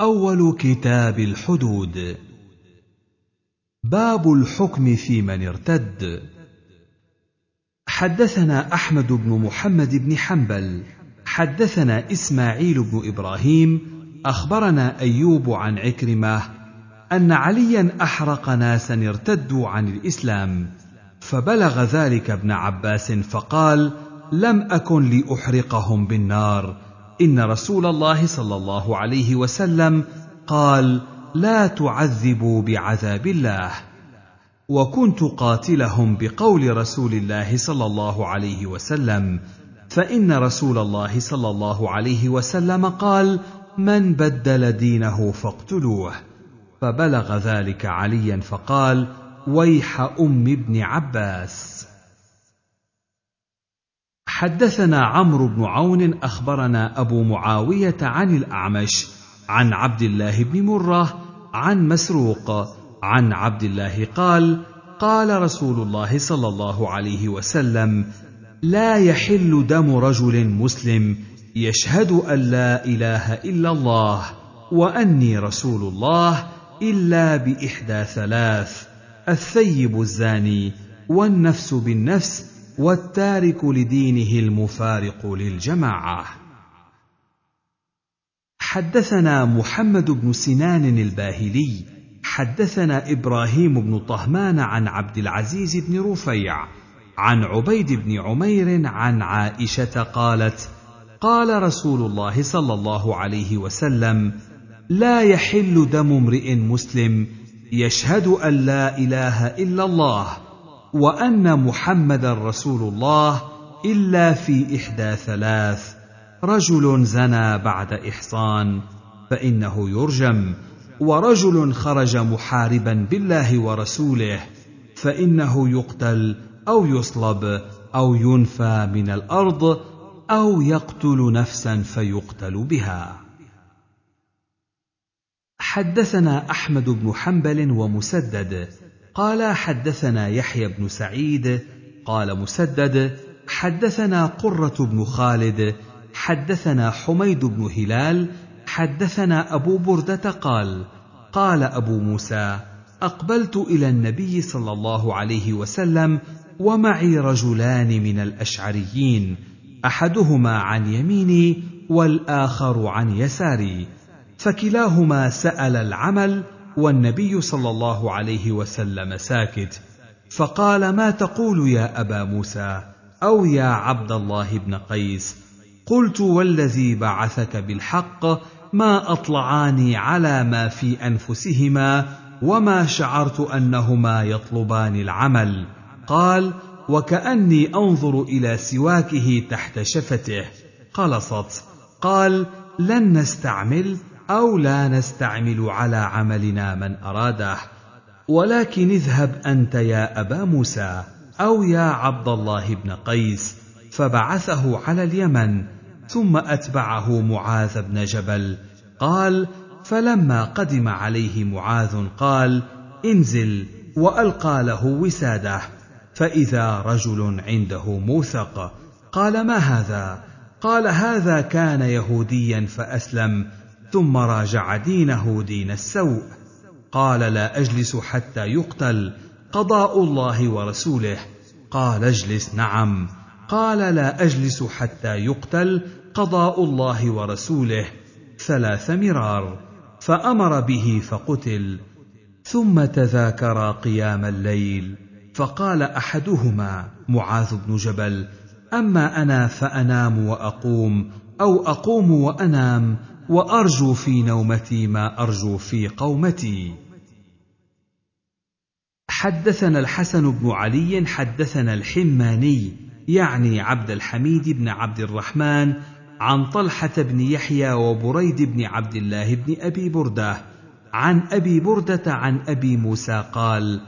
أول كتاب الحدود. باب الحكم في من ارتد. حدثنا أحمد بن محمد بن حنبل. حدثنا إسماعيل بن إبراهيم. أخبرنا أيوب عن عكرمة أن عليا أحرق ناسا ارتدوا عن الإسلام. فبلغ ذلك ابن عباس فقال لم أكن لأحرقهم بالنار. إن رسول الله صلى الله عليه وسلم قال لا تعذبوا بعذاب الله. وكنت قاتلهم بقول رسول الله صلى الله عليه وسلم فإن رسول الله صلى الله عليه وسلم قال من بدل دينه فاقتلوه. فبلغ ذلك عليا فقال ويح أم ابن عباس. حدثنا عمرو بن عون أخبرنا أبو معاوية عن الأعمش عن عبد الله بن مرة عن مسروق عن عبد الله قال قال رسول الله صلى الله عليه وسلم لا يحل دم رجل مسلم يشهد أن لا إله إلا الله وأني رسول الله إلا بإحدى ثلاث الثيب الزاني والنفس بالنفس والتارك لدينه المفارق للجماعة. حدثنا محمد بن سنان الباهلي حدثنا إبراهيم بن طهمان عن عبد العزيز بن رفيع عن عبيد بن عمير عن عائشة قالت قال رسول الله صلى الله عليه وسلم لا يحل دم امرئ مسلم يشهد أن لا إله إلا الله وأن محمدا رسول الله إلا في إحدى ثلاث. رجل زنى بعد إحصان فإنه يرجم. ورجل خرج محاربا بالله ورسوله فإنه يقتل أو يصلب أو ينفى من الأرض أو يقتل نفسا فيقتل بها. حدثنا أحمد بن حنبل ومسدد قال حدثنا يحيى بن سعيد قال مسدد حدثنا قرة بن خالد حدثنا حميد بن هلال حدثنا أبو بردة قال قال أبو موسى أقبلت إلى النبي صلى الله عليه وسلم ومعي رجلان من الأشعريين أحدهما عن يميني والآخر عن يساري فكلاهما سأل العمل والنبي صلى الله عليه وسلم ساكت. فقال ما تقول يا أبا موسى أو يا عبد الله بن قيس؟ قلت والذي بعثك بالحق ما أطلعاني على ما في أنفسهما وما شعرت أنهما يطلبان العمل. قال وكأني أنظر إلى سواكه تحت شفته. قلصت قال لن نستعمل أو لا نستعمل على عملنا من أراده. ولكن اذهب أنت يا أبا موسى أو يا عبد الله بن قيس فبعثه على اليمن ثم أتبعه معاذ بن جبل. قال فلما قدم عليه معاذ قال انزل وألقى له وساده. فإذا رجل عنده موثق قال ما هذا؟ قال هذا كان يهوديا فأسلم. ثم راجع دينه دين السوء. قال لا أجلس حتى يقتل قضاء الله ورسوله. قال اجلس نعم. قال لا أجلس حتى يقتل قضاء الله ورسوله. ثلاث مرار. فأمر به فقتل. ثم تذاكرا قيام الليل. فقال أحدهما معاذ بن جبل أما أنا فأنام وأقوم أو أقوم وأنام وأرجو في نومتي ما أرجو في قومتي. حدثنا الحسن بن علي حدثنا الحماني يعني عبد الحميد بن عبد الرحمن عن طلحة بن يحيى وبريد بن عبد الله بن أبي بردة عن أبي بردة عن أبي موسى قال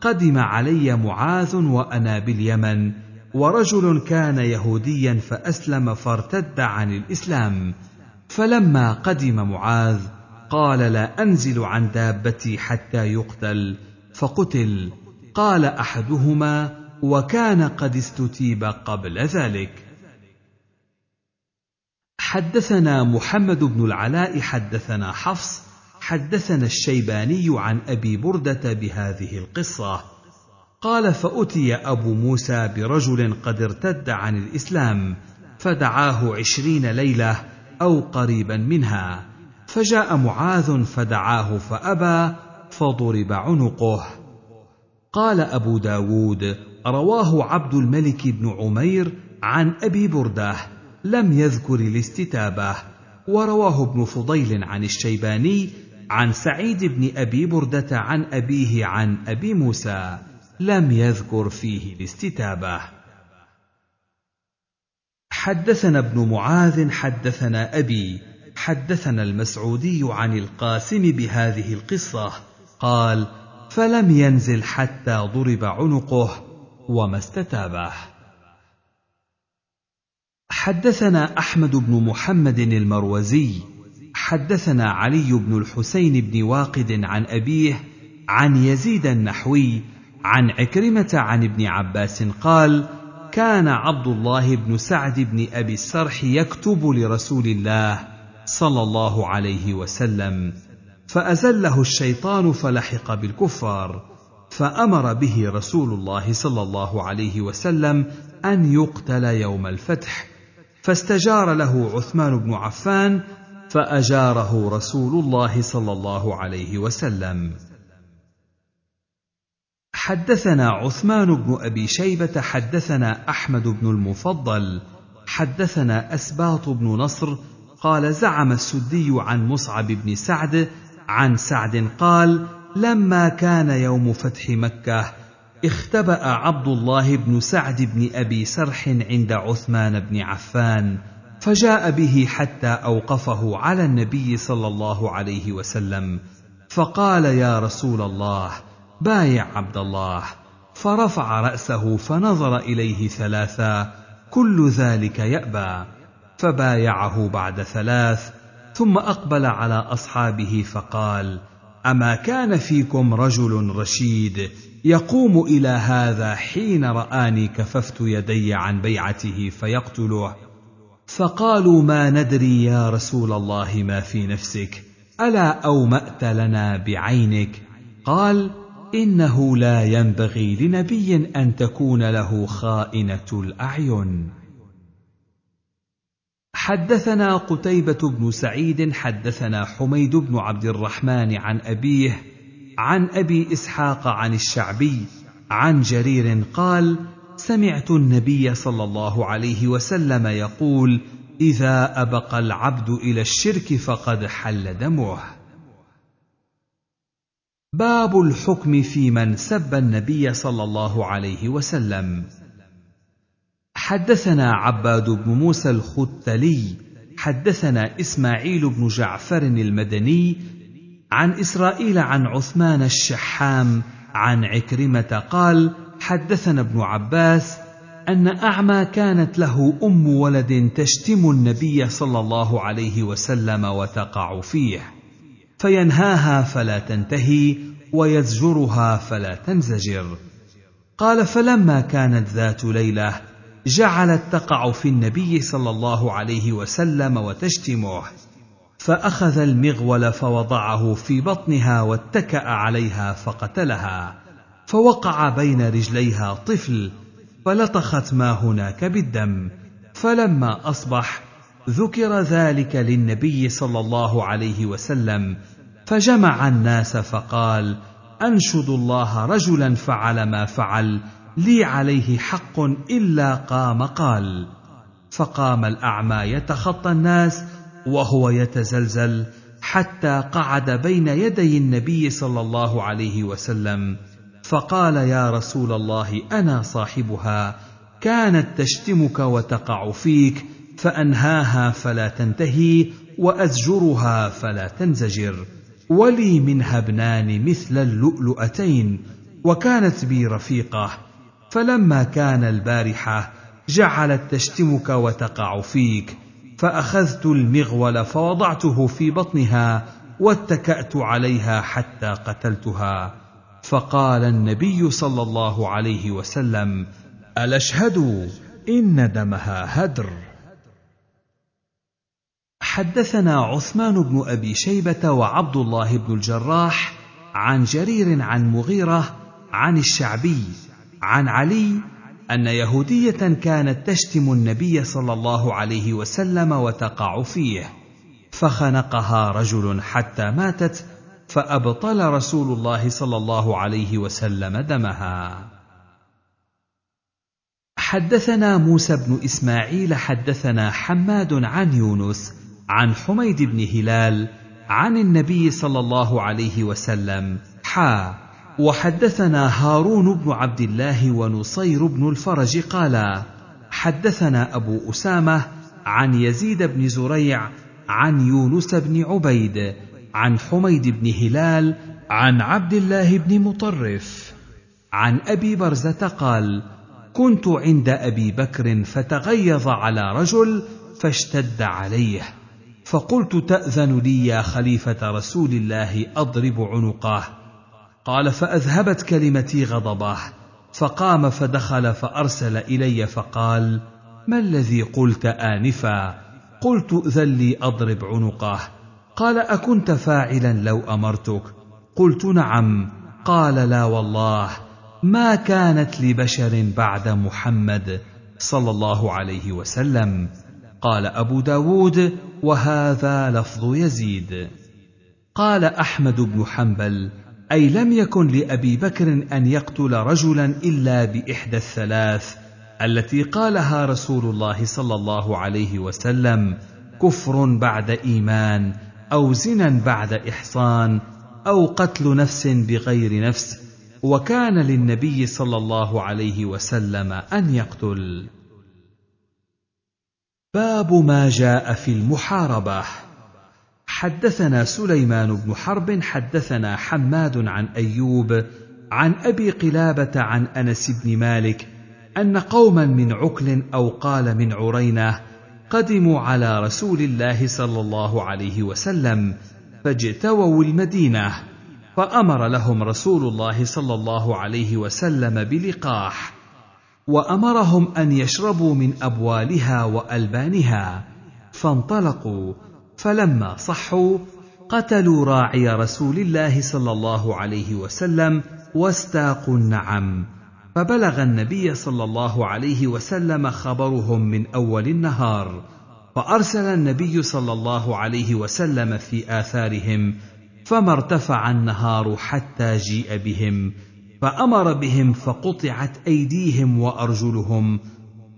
قدم علي معاذ وأنا باليمن ورجل كان يهوديا فأسلم فارتد عن الإسلام فلما قدم معاذ قال لا أنزل عن دابتي حتى يقتل. فقتل. قال أحدهما وكان قد استتيب قبل ذلك. حدثنا محمد بن العلاء حدثنا حفص حدثنا الشيباني عن أبي بردة بهذه القصة. قال فأتي أبو موسى برجل قد ارتد عن الإسلام فدعاه عشرين ليلة أو قريبا منها. فجاء معاذ فدعاه فأبى فضرب عنقه. قال أبو داود رواه عبد الملك بن عمير عن أبي برده لم يذكر الاستتابة. ورواه ابن فضيل عن الشيباني عن سعيد بن أبي بردة عن أبيه عن أبي موسى لم يذكر فيه الاستتابة. حدثنا ابن معاذ حدثنا أبي حدثنا المسعودي عن القاسم بهذه القصة قال فلم ينزل حتى ضرب عنقه وما استتابه. حدثنا أحمد بن محمد المروزي حدثنا علي بن الحسين بن واقد عن أبيه عن يزيد النحوي عن عكرمة عن ابن عباس قال كان عبد الله بن سعد بن أبي السرح يكتب لرسول الله صلى الله عليه وسلم فأزله الشيطان فلحق بالكفار فأمر به رسول الله صلى الله عليه وسلم أن يقتل يوم الفتح فاستجار له عثمان بن عفان فأجاره رسول الله صلى الله عليه وسلم. حدثنا عثمان بن أبي شيبة حدثنا أحمد بن المفضل حدثنا أسباط بن نصر قال زعم السدي عن مصعب بن سعد عن سعد قال لما كان يوم فتح مكة اختبأ عبد الله بن سعد بن أبي سرح عند عثمان بن عفان فجاء به حتى أوقفه على النبي صلى الله عليه وسلم فقال يا رسول الله بايع عبد الله فرفع رأسه فنظر إليه ثلاثا كل ذلك يأبى. فبايعه بعد ثلاث ثم أقبل على أصحابه فقال أما كان فيكم رجل رشيد يقوم إلى هذا حين رآني كففت يدي عن بيعته فيقتله. فقالوا ما ندري يا رسول الله ما في نفسك ألا أومأت لنا بعينك؟ قال إنه لا ينبغي لنبي أن تكون له خائنة الأعين حدثنا قتيبة بن سعيد حدثنا حميد بن عبد الرحمن عن أبيه عن أبي إسحاق عن الشعبي عن جرير قال: سمعت النبي صلى الله عليه وسلم يقول: إذا أبق العبد إلى الشرك فقد حل دمه. باب الحكم في من سب النبي صلى الله عليه وسلم. حدثنا عباد بن موسى الختلي حدثنا إسماعيل بن جعفر المدني عن إسرائيل عن عثمان الشحام عن عكرمة قال حدثنا ابن عباس أن أعمى كانت له أم ولد تشتم النبي صلى الله عليه وسلم وتقع فيه. فينهاها فلا تنتهي ويزجرها فلا تنزجر. قال فلما كانت ذات ليلة جعلت تقع في النبي صلى الله عليه وسلم وتشتمه فأخذ المغول فوضعه في بطنها واتكأ عليها فقتلها فوقع بين رجليها طفل فلطخت ما هناك بالدم فلما أصبح ذكر ذلك للنبي صلى الله عليه وسلم فجمع الناس فقال انشد الله رجلا فعل ما فعل لي عليه حق إلا قام قال. فقام الأعمى يتخطى الناس وهو يتزلزل حتى قعد بين يدي النبي صلى الله عليه وسلم. فقال يا رسول الله أنا صاحبها كانت تشتمك وتقع فيك فأنهاها فلا تنتهي وأزجرها فلا تنزجر. ولي منها ابنان مثل اللؤلؤتين وكانت بي رفيقة. فلما كان البارحة جعلت تشتمك وتقع فيك. فأخذت المغول فوضعته في بطنها واتكأت عليها حتى قتلتها. فقال النبي صلى الله عليه وسلم الا اشهدوا إن دمها هدر. حدثنا عثمان بن أبي شيبة وعبد الله بن الجراح عن جرير عن مغيرة عن الشعبي عن علي أن يهودية كانت تشتم النبي صلى الله عليه وسلم وتقع فيه فخنقها رجل حتى ماتت فأبطل رسول الله صلى الله عليه وسلم دمها. حدثنا موسى بن إسماعيل حدثنا حماد عن يونس عن حميد بن هلال عن النبي صلى الله عليه وسلم حا وحدثنا هارون بن عبد الله ونصير بن الفرج قالا حدثنا أبو أسامة عن يزيد بن زريع عن يونس بن عبيد عن حميد بن هلال عن عبد الله بن مطرف. عن أبي برزة قال كنت عند أبي بكر فتغيظ على رجل فاشتد عليه. فقلت تأذن لي يا خليفة رسول الله أضرب عنقه. قال فأذهبت كلمتي غضبه. فقام فدخل فأرسل إلي فقال ما الذي قلت آنفا؟ قلت ائذن لي أضرب عنقه. قال أكنت فاعلا لو أمرتك؟ قلت نعم. قال لا والله. ما كانت لبشر بعد محمد صلى الله عليه وسلم. قال أبو داود وهذا لفظ يزيد. قال أحمد بن حنبل أي لم يكن لأبي بكر أن يقتل رجلا إلا بإحدى الثلاث التي قالها رسول الله صلى الله عليه وسلم كفر بعد إيمان أو زنا بعد إحصان أو قتل نفس بغير نفس وكان للنبي صلى الله عليه وسلم أن يقتل. باب ما جاء في المحاربة. حدثنا سليمان بن حرب حدثنا حماد عن أيوب عن أبي قلابة عن أنس بن مالك أن قوما من عكل أو قال من عرينة قدموا على رسول الله صلى الله عليه وسلم فاجتووا المدينة فأمر لهم رسول الله صلى الله عليه وسلم بلقاح. وأمرهم أن يشربوا من أبوالها وألبانها فانطلقوا. فلما صحوا قتلوا راعي رسول الله صلى الله عليه وسلم واستاقوا النعم. فبلغ النبي صلى الله عليه وسلم خبرهم من أول النهار. فأرسل النبي صلى الله عليه وسلم في آثارهم فما ارتفع النهار حتى جيء بهم. فأمر بهم فقطعت أيديهم وأرجلهم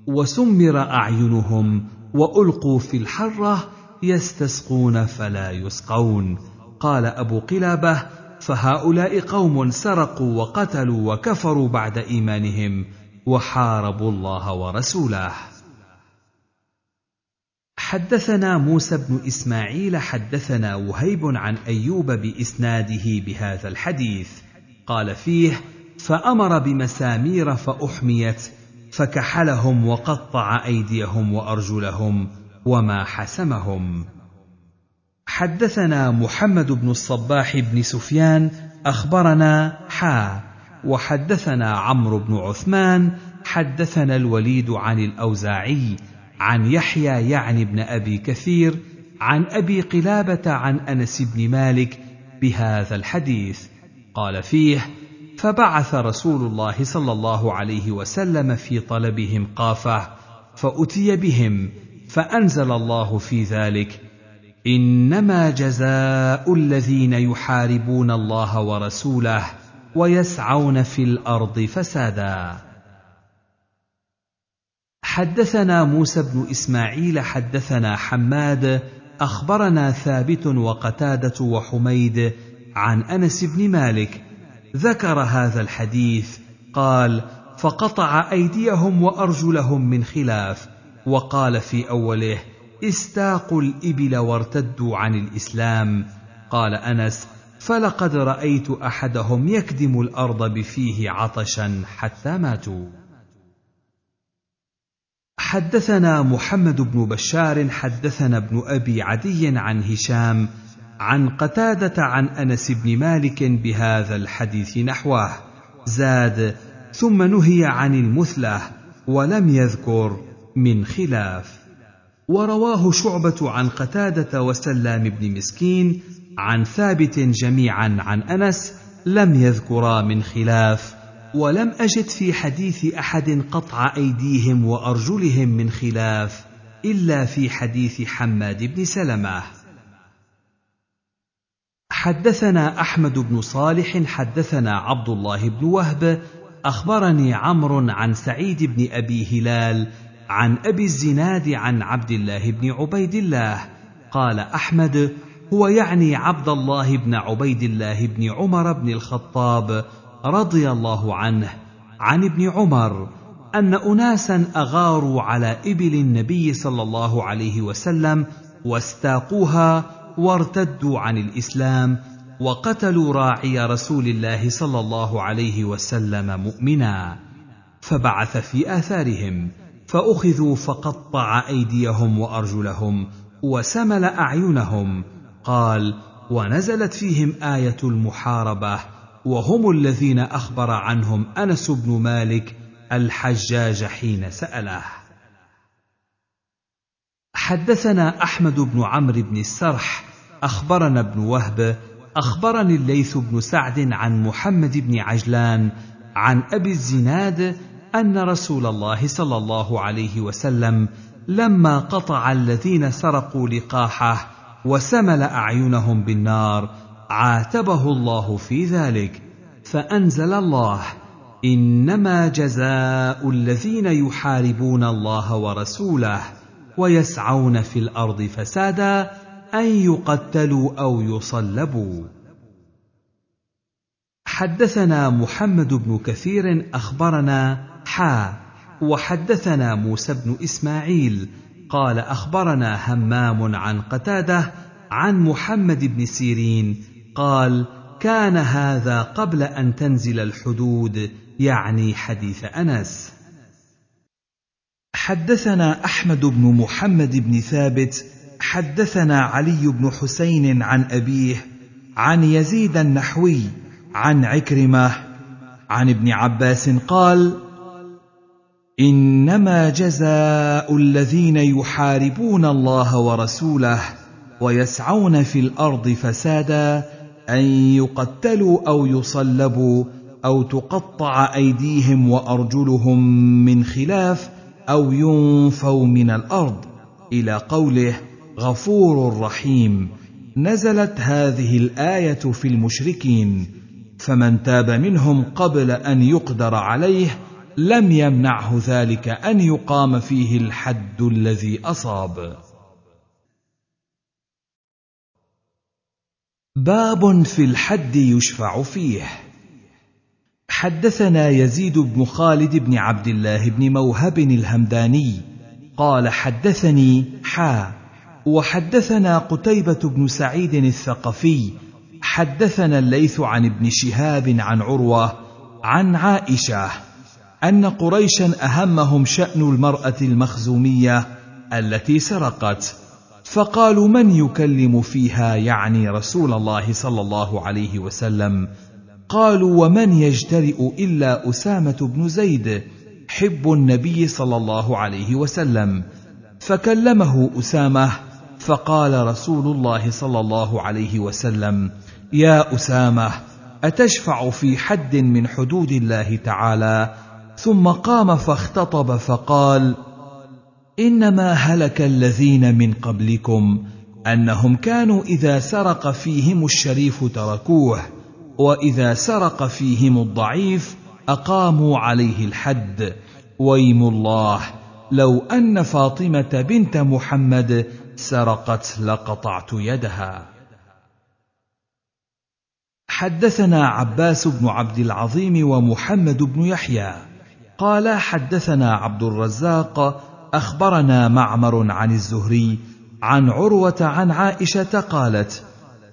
وسمر أعينهم وألقوا في الحرة يستسقون فلا يسقون. قال أبو قلابة فهؤلاء قوم سرقوا وقتلوا وكفروا بعد إيمانهم وحاربوا الله ورسوله. حدثنا موسى بن إسماعيل حدثنا وهيب عن أيوب بإسناده بهذا الحديث. قال فيه فأمر بمسامير فأحميت فكحلهم وقطع أيديهم وأرجلهم وما حسمهم. حدثنا محمد بن الصباح بن سفيان أخبرنا حا وحدثنا عمرو بن عثمان حدثنا الوليد عن الأوزاعي عن يحيى يعني بن أبي كثير عن أبي قلابة عن أنس بن مالك بهذا الحديث. قال فيه فبعث رسول الله صلى الله عليه وسلم في طلبهم قافة فأتي بهم فأنزل الله في ذلك إنما جزاء الذين يحاربون الله ورسوله ويسعون في الأرض فسادا. حدثنا موسى بن إسماعيل حدثنا حماد أخبرنا ثابت وقتادة وحميد عن أنس بن مالك ذكر هذا الحديث قال فقطع أيديهم وأرجلهم من خلاف وقال في أوله استاقوا الإبل وارتدوا عن الإسلام. قال أنس فلقد رأيت أحدهم يكدم الأرض بفيه عطشا حتى ماتوا. حدثنا محمد بن بشار حدثنا ابن أبي عدي عن هشام عن قتادة عن أنس بن مالك بهذا الحديث نحوه. زاد ثم نهي عن المثلة ولم يذكر من خلاف. ورواه شعبة عن قتادة وسلام بن مسكين عن ثابت جميعا عن أنس لم يذكرا من خلاف. ولم أجد في حديث أحد قطع أيديهم وأرجلهم من خلاف إلا في حديث حماد بن سلمة. حدثنا أحمد بن صالح حدثنا عبد الله بن وهب أخبرني عمرو عن سعيد بن أبي هلال عن أبي الزناد عن عبد الله بن عبيد الله. قال أحمد هو يعني عبد الله بن عبيد الله بن عمر بن الخطاب رضي الله عنه عن ابن عمر أن اناسا أغاروا على إبل النبي صلى الله عليه وسلم واستاقوها وارتدوا عن الإسلام وقتلوا راعي رسول الله صلى الله عليه وسلم مؤمنا. فبعث في آثارهم فأخذوا فقطع أيديهم وأرجلهم وسمل أعينهم. قال ونزلت فيهم آية المحاربة وهم الذين أخبر عنهم أنس بن مالك الحجاج حين سأله. حدثنا أحمد بن عمرو بن السرح أخبرنا ابن وهب أخبرني الليث بن سعد عن محمد بن عجلان عن أبي الزناد أن رسول الله صلى الله عليه وسلم لما قطع الذين سرقوا لقاحه وسمل أعينهم بالنار عاتبه الله في ذلك فأنزل الله إنما جزاء الذين يحاربون الله ورسوله. ويسعون في الأرض فسادا أن يقتلوا أو يصلبوا. حدثنا محمد بن كثير أخبرنا حا وحدثنا موسى بن إسماعيل قال أخبرنا همام عن قتادة عن محمد بن سيرين قال كان هذا قبل أن تنزل الحدود يعني حديث أنس. حدثنا أحمد بن محمد بن ثابت حدثنا علي بن حسين عن أبيه عن يزيد النحوي عن عكرمة عن ابن عباس قال إنما جزاء الذين يحاربون الله ورسوله ويسعون في الأرض فسادا أن يقتلوا أو يصلبوا أو تقطع أيديهم وأرجلهم من خلاف أو ينفوا من الأرض. إلى قوله غفور رحيم. نزلت هذه الآية في المشركين. فمن تاب منهم قبل أن يقدر عليه لم يمنعه ذلك أن يقام فيه الحد الذي أصاب. باب في الحد يشفع فيه. حدثنا يزيد بن خالد بن عبد الله بن موهب الهمداني قال حدثني حا وحدثنا قتيبة بن سعيد الثقفي حدثنا الليث عن ابن شهاب عن عروة عن عائشة أن قريشا أهمهم شأن المرأة المخزومية التي سرقت فقالوا من يكلم فيها يعني رسول الله صلى الله عليه وسلم؟ قالوا ومن يجترئ إلا أسامة بن زيد حب النبي صلى الله عليه وسلم. فكلمه أسامة فقال رسول الله صلى الله عليه وسلم يا أسامة أتشفع في حد من حدود الله تعالى؟ ثم قام فاختطب فقال إنما هلك الذين من قبلكم أنهم كانوا إذا سرق فيهم الشريف تركوه. وإذا سرق فيهم الضعيف أقاموا عليه الحد. ويم الله لو أن فاطمة بنت محمد سرقت لقطعت يدها. حدثنا عباس بن عبد العظيم ومحمد بن يحيى. قال حدثنا عبد الرزاق أخبرنا معمر عن الزهري عن عروة عن عائشة قالت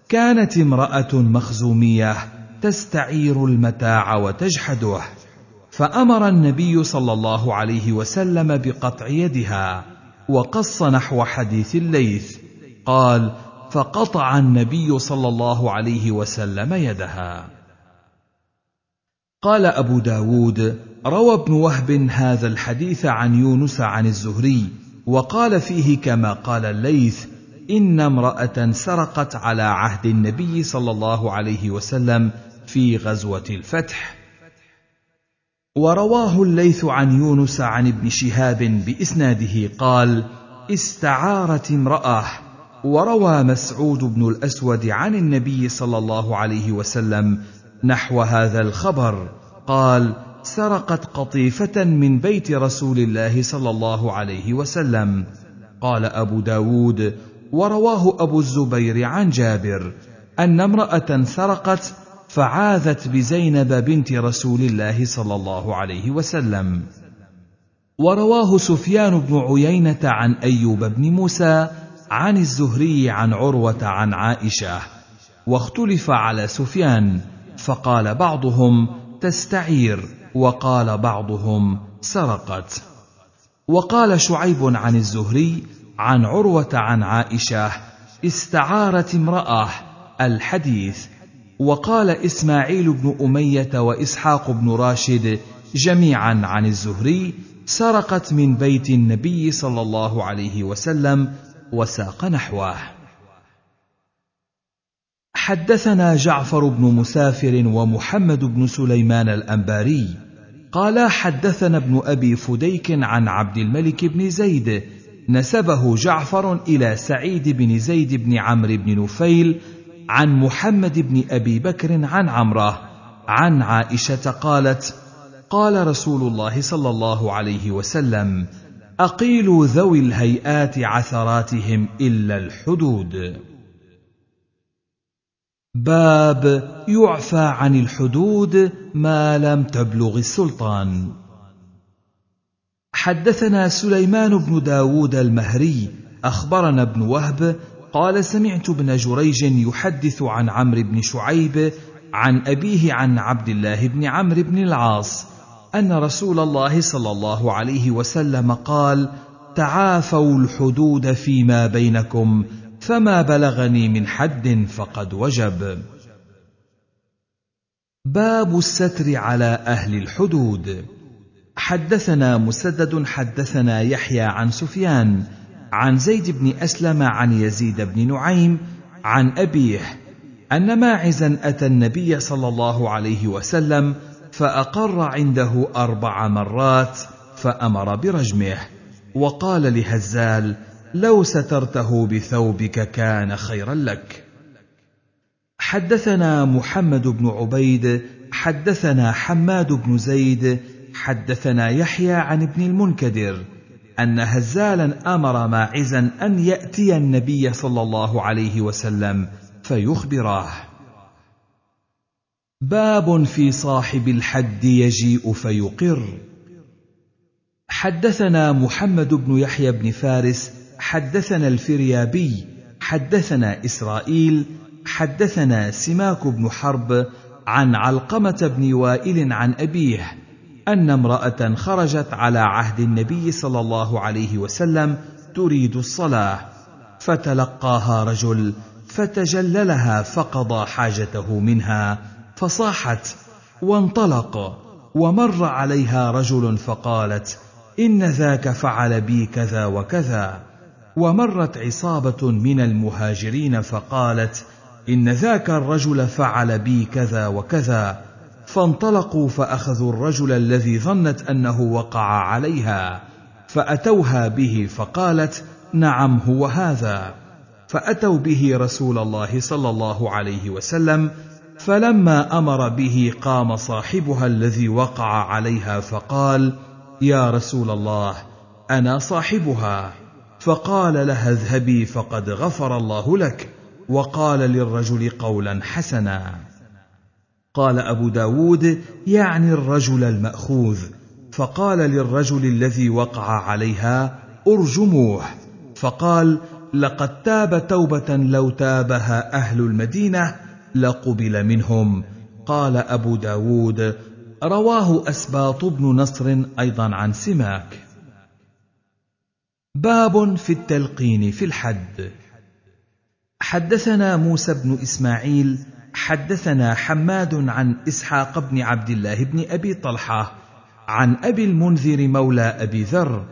كانت امرأة مخزومية تستعير المتاع وتجحده. فأمر النبي صلى الله عليه وسلم بقطع يدها وقص نحو حديث الليث. قال فقطع النبي صلى الله عليه وسلم يدها. قال أبو داود روى ابن وهب هذا الحديث عن يونس عن الزهري وقال فيه كما قال الليث إن امرأة سرقت على عهد النبي صلى الله عليه وسلم في غزوة الفتح. ورواه الليث عن يونس عن ابن شهاب بإسناده قال استعارت امرأة وروى مسعود بن الأسود عن النبي صلى الله عليه وسلم نحو هذا الخبر قال سرقت قطيفة من بيت رسول الله صلى الله عليه وسلم قال أبو داود ورواه أبو الزبير عن جابر أن امرأة سرقت فعاذت بزينب بنت رسول الله صلى الله عليه وسلم. ورواه سفيان بن عيينة عن أيوب بن موسى عن الزهري عن عروة عن عائشة. واختلف على سفيان فقال بعضهم تستعير وقال بعضهم سرقت. وقال شعيب عن الزهري عن عروة عن عائشة استعارت امرأة الحديث وقال إسماعيل بن أمية وإسحاق بن راشد جميعا عن الزهري سرقت من بيت النبي صلى الله عليه وسلم وساق نحوه. حدثنا جعفر بن مسافر ومحمد بن سليمان الأنباري قال حدثنا ابن أبي فديك عن عبد الملك بن زيد نسبه جعفر إلى سعيد بن زيد بن عمرو بن نفيل عن محمد بن أبي بكر عن عمره عن عائشة قالت قال رسول الله صلى الله عليه وسلم اقيلوا ذوي الهيئات عثراتهم إلا الحدود. باب يعفى عن الحدود ما لم تبلغ السلطان. حدثنا سليمان بن داود المهري أخبرنا ابن وهب قال سمعت ابن جريج يحدث عن عمرو بن شعيب عن أبيه عن عبد الله بن عمرو بن العاص أن رسول الله صلى الله عليه وسلم قال تعافوا الحدود فيما بينكم فما بلغني من حد فقد وجب. باب الستر على أهل الحدود. حدثنا مسدد حدثنا يحيى عن سفيان عن زيد بن أسلم عن يزيد بن نعيم عن أبيه أن ماعزا أتى النبي صلى الله عليه وسلم فأقر عنده أربع مرات فأمر برجمه وقال لهزال لو سترته بثوبك كان خيرا لك. حدثنا محمد بن عبيد حدثنا حماد بن زيد حدثنا يحيى عن ابن المنكدر أن هزالا أمر ماعزا أن يأتي النبي صلى الله عليه وسلم فيخبراه. باب في صاحب الحد يجيء فيقر. حدثنا محمد بن يحيى بن فارس حدثنا الفريابي حدثنا إسرائيل حدثنا سماك بن حرب عن علقمة بن وائل عن أبيه أن امرأة خرجت على عهد النبي صلى الله عليه وسلم تريد الصلاة فتلقاها رجل فتجللها فقضى حاجته منها فصاحت وانطلق ومر عليها رجل فقالت إن ذاك فعل بي كذا وكذا. ومرت عصابة من المهاجرين فقالت إن ذاك الرجل فعل بي كذا وكذا. فانطلقوا فأخذوا الرجل الذي ظنت أنه وقع عليها فأتوها به فقالت نعم هو هذا. فأتوا به رسول الله صلى الله عليه وسلم فلما أمر به قام صاحبها الذي وقع عليها فقال يا رسول الله أنا صاحبها. فقال لها اذهبي فقد غفر الله لك. وقال للرجل قولا حسنا. قال أبو داود يعني الرجل المأخوذ. فقال للرجل الذي وقع عليها أرجموه. فقال لقد تاب توبة لو تابها أهل المدينة لقبل منهم. قال أبو داود رواه أسباط بن نصر أيضا عن سماك. باب في التلقين في الحد. حدثنا موسى بن إسماعيل حدثنا حماد عن إسحاق بن عبد الله بن أبي طلحة عن أبي المنذر مولى أبي ذر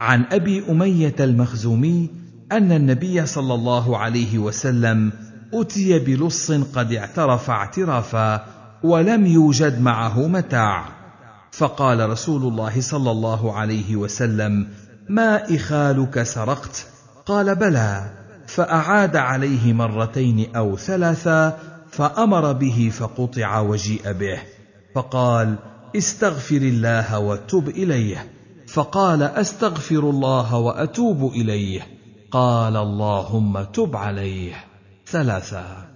عن أبي أمية المخزومي أن النبي صلى الله عليه وسلم أتي بلص قد اعترف اعترافا ولم يوجد معه متاع. فقال رسول الله صلى الله عليه وسلم ما إخالك سرقت؟ قال بلى. فأعاد عليه مرتين أو ثلاثا فأمر به فقطع وجيء به فقال استغفر الله وتب إليه. فقال أستغفر الله وأتوب إليه. قال اللهم تب عليه. ثلاثا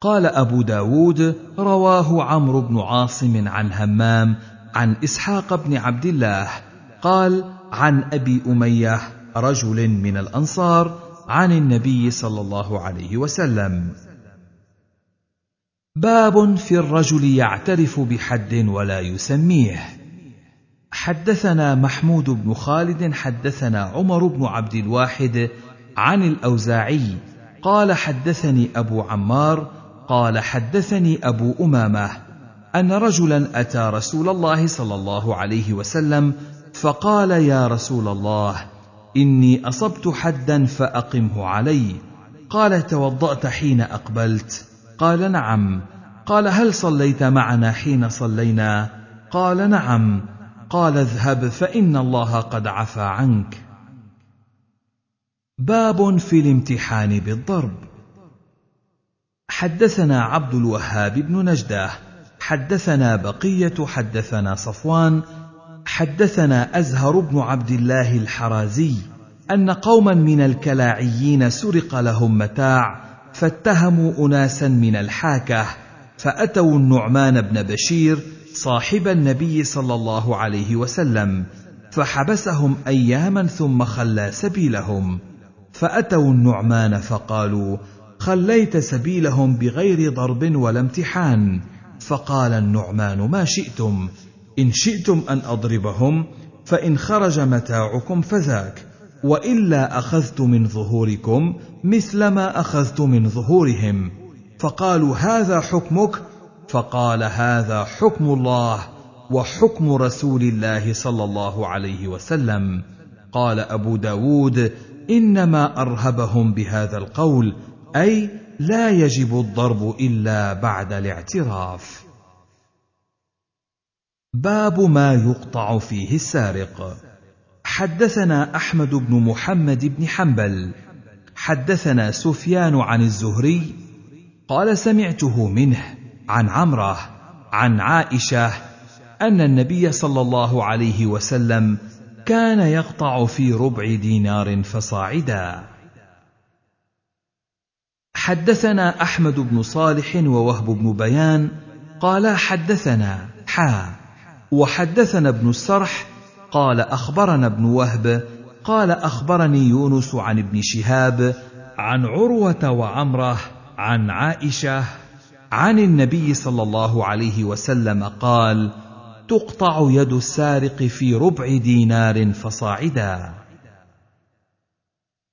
قال أبو داود رواه عمرو بن عاصم عن همام عن إسحاق بن عبد الله قال عن أبي أمية رجل من الأنصار عن النبي صلى الله عليه وسلم. باب في الرجل يعترف بحد ولا يسميه. حدثنا محمود بن خالد حدثنا عمر بن عبد الواحد عن الأوزاعي قال حدثني أبو عمار قال حدثني أبو أمامة أن رجلا أتى رسول الله صلى الله عليه وسلم فقال يا رسول الله إني أصبت حدا فأقمه علي. قال توضأت حين أقبلت. قال نعم. قال هل صليت معنا حين صلينا؟ قال نعم. قال اذهب فإن الله قد عفى عنك. باب في الامتحان بالضرب. حدثنا عبد الوهاب بن نجده حدثنا بقية حدثنا صفوان. حدثنا أزهر بن عبد الله الحرازي أن قوما من الكلاعيين سرق لهم متاع فاتهموا اناسا من الحاكة فأتوا النعمان بن بشير صاحب النبي صلى الله عليه وسلم فحبسهم اياما ثم خلى سبيلهم. فأتوا النعمان فقالوا خليت سبيلهم بغير ضرب ولا امتحان فقال النعمان ما شئتم إن شئتم أن أضربهم فإن خرج متاعكم فذاك وإلا أخذت من ظهوركم مثل ما أخذت من ظهورهم. فقالوا هذا حكمك؟ فقال هذا حكم الله وحكم رسول الله صلى الله عليه وسلم. قال أبو داود إنما أرهبهم بهذا القول أي لا يجب الضرب إلا بعد الاعتراف. باب ما يقطع فيه السارق. حدثنا أحمد بن محمد بن حنبل. حدثنا سفيان عن الزهري. قال سمعته منه عن عمرة عن عائشة أن النبي صلى الله عليه وسلم كان يقطع في ربع دينار فصاعدا. حدثنا أحمد بن صالح ووهب بن بيان قالا حدثنا حا وحدثنا ابن السرح قال أخبرنا ابن وهب قال أخبرني يونس عن ابن شهاب عن عروة وعمرة عن عائشة عن النبي صلى الله عليه وسلم قال تقطع يد السارق في ربع دينار فصاعدا.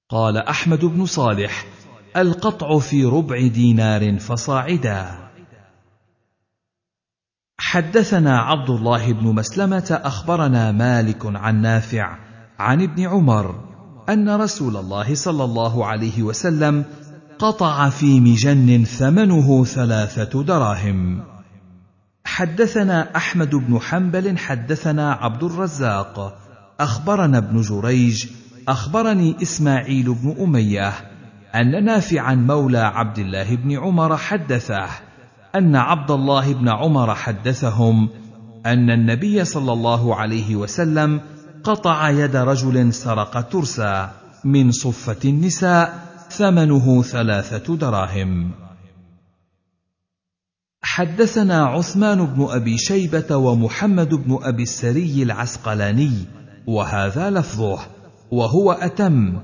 قال أحمد بن صالح القطع في ربع دينار فصاعدا. حدثنا عبد الله بن مسلمة أخبرنا مالك عن نافع عن ابن عمر أن رسول الله صلى الله عليه وسلم قطع في مجن ثمنه ثلاثة دراهم. حدثنا أحمد بن حنبل حدثنا عبد الرزاق. أخبرنا ابن جريج أخبرني إسماعيل بن أمية أن نافعا مولى عبد الله بن عمر حدثه أن عبد الله بن عمر حدثهم أن النبي صلى الله عليه وسلم قطع يد رجل سرق ترسا من صفة النساء ثمنه ثلاثة دراهم. حدثنا عثمان بن أبي شيبة ومحمد بن أبي السري العسقلاني وهذا لفظه وهو أتم.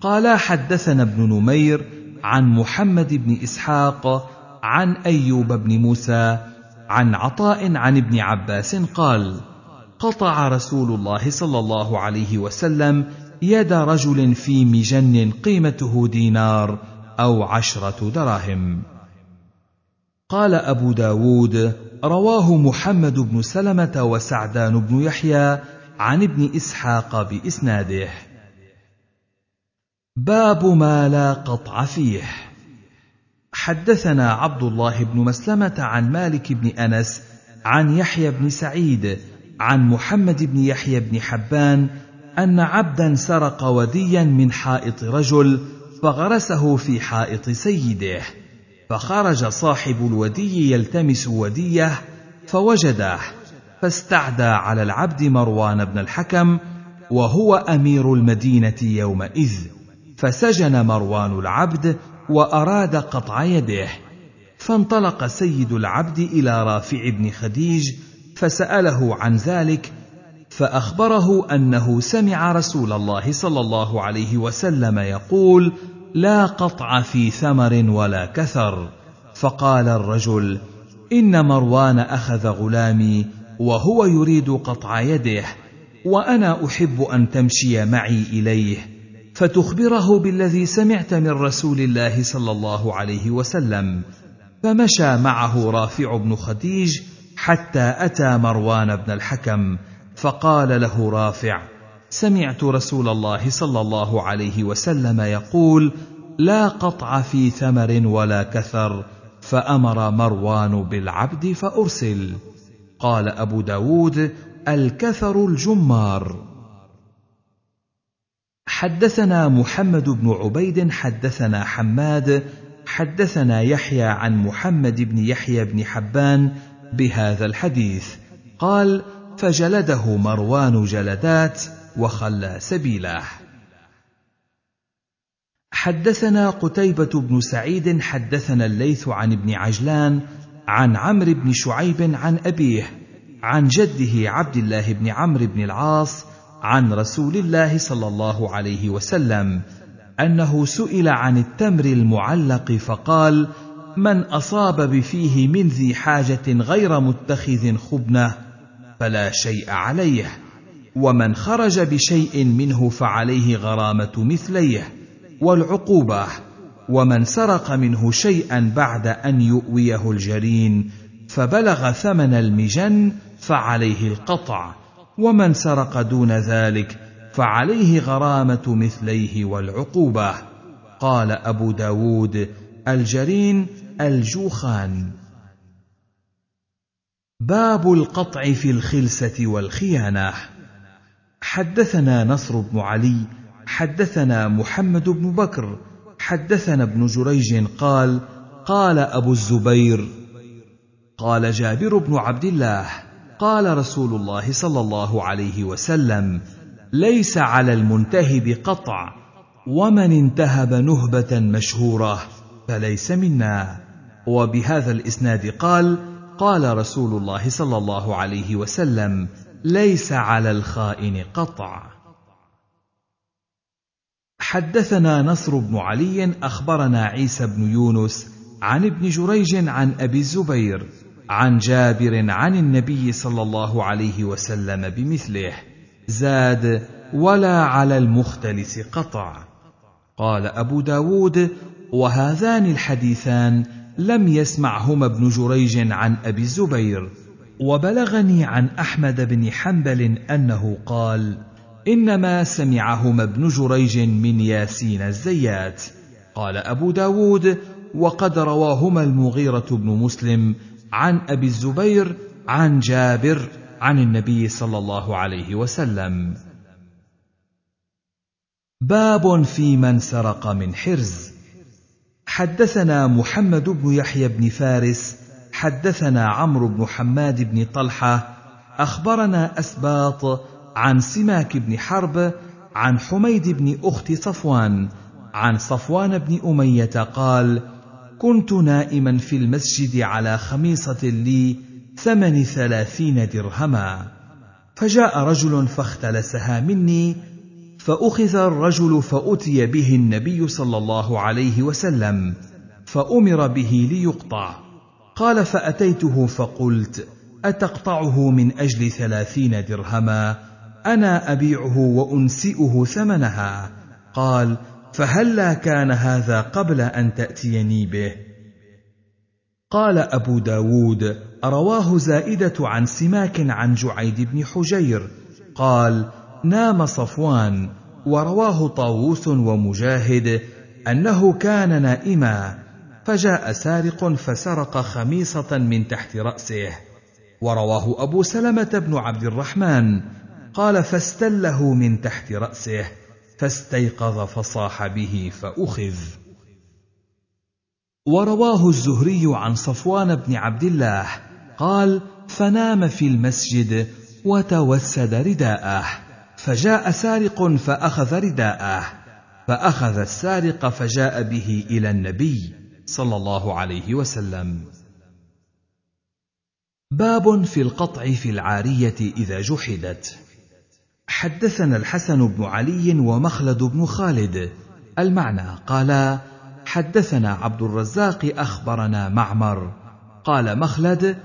قالا حدثنا ابن نمير عن محمد بن إسحاق عن أيوب بن موسى عن عطاء عن ابن عباس قال قطع رسول الله صلى الله عليه وسلم يد رجل في مجن قيمته دينار أو عشرة دراهم. قال أبو داود رواه محمد بن سلمة وسعدان بن يحيى عن ابن إسحاق بإسناده. باب ما لا قطع فيه. حدثنا عبد الله بن مسلمة عن مالك بن أنس عن يحيى بن سعيد عن محمد بن يحيى بن حبان أن عبدا سرق وديا من حائط رجل فغرسه في حائط سيده. فخرج صاحب الودي يلتمس وديه فوجده فاستعدى على العبد مروان بن الحكم وهو أمير المدينة يومئذ. فسجن مروان العبد وأراد قطع يده فانطلق سيد العبد إلى رافع بن خديج فسأله عن ذلك فأخبره أنه سمع رسول الله صلى الله عليه وسلم يقول لا قطع في ثمر ولا كثر فقال الرجل إن مروان أخذ غلامي وهو يريد قطع يده وأنا أحب أن تمشي معي إليه فتخبره بالذي سمعت من رسول الله صلى الله عليه وسلم فمشى معه رافع بن خديج حتى أتى مروان بن الحكم فقال له رافع سمعت رسول الله صلى الله عليه وسلم يقول لا قطع في ثمر ولا كثر فأمر مروان بالعبد فأرسل. قال أبو داود الكثر الجمار. حدثنا محمد بن عبيد حدثنا حماد حدثنا يحيى عن محمد بن يحيى بن حبان بهذا الحديث. قال فجلده مروان جلدات وخلى سبيله. حدثنا قتيبة بن سعيد حدثنا الليث عن ابن عجلان عن عمرو بن شعيب عن أبيه عن جده عبد الله بن عمرو بن العاص عن رسول الله صلى الله عليه وسلم أنه سئل عن التمر المعلق فقال: من أصاب بفيه من ذي حاجة غير متخذ خبنة فلا شيء عليه، ومن خرج بشيء منه فعليه غرامة مثليه والعقوبة ومن سرق منه شيئا بعد أن يؤويه الجرين فبلغ ثمن المجن فعليه القطع ومن سرق دون ذلك فعليه غرامة مثليه والعقوبة. قال أبو داود الجرين الجوخان. باب القطع في الخلسة والخيانة. حدثنا نصر بن علي حدثنا محمد بن بكر حدثنا ابن جريج قال قال أبو الزبير قال جابر بن عبد الله. قال رسول الله صلى الله عليه وسلم ليس على المنتهب قطع ومن انتهب نهبة مشهورة فليس منا. وبهذا الإسناد قال قال رسول الله صلى الله عليه وسلم ليس على الخائن قطع. حدثنا نصر بن علي أخبرنا عيسى بن يونس عن ابن جريج عن أبي الزبير عن جابر عن النبي صلى الله عليه وسلم بمثله زاد ولا على المختلس قطع قال أبو داود وهذان الحديثان لم يسمعهما ابن جريج عن أبي الزبير وبلغني عن أحمد بن حنبل أنه قال إنما سمعهما ابن جريج من ياسين الزيات قال أبو داود وقد رواهما المغيرة بن مسلم عن أبي الزبير عن جابر عن النبي صلى الله عليه وسلم. باب في من سرق من حرز. حدثنا محمد بن يحيى بن فارس حدثنا عمرو بن حماد بن طلحة أخبرنا أسباط عن سماك بن حرب عن حميد بن أخت صفوان عن صفوان بن أمية قال كنت نائما في المسجد على خميصة لي ثمن ثلاثين درهما. فجاء رجل فاختلسها مني فأخذ الرجل فأتي به النبي صلى الله عليه وسلم فأمر به ليقطع. قال فأتيته فقلت أتقطعه من أجل ثلاثين درهما؟ أنا أبيعه وأنسئه ثمنها. قال فهلا كان هذا قبل أن تأتيني به؟ قال أبو داود رواه زائدة عن سماك عن جعيد بن حجير. قال نام صفوان ورواه طاووس ومجاهد أنه كان نائما فجاء سارق فسرق خميصة من تحت رأسه. ورواه أبو سلمة بن عبد الرحمن قال فاستله من تحت رأسه. فاستيقظ فصاح به فأخذ. ورواه الزهري عن صفوان بن عبد الله قال فنام في المسجد وتوسد رداءه فجاء سارق فأخذ رداءه فأخذ السارق فجاء به إلى النبي صلى الله عليه وسلم. باب في القطع في العارية إذا جحدت. حدثنا الحسن بن علي ومخلد بن خالد. المعنى قال حدثنا عبد الرزاق أخبرنا معمر. قال مخلد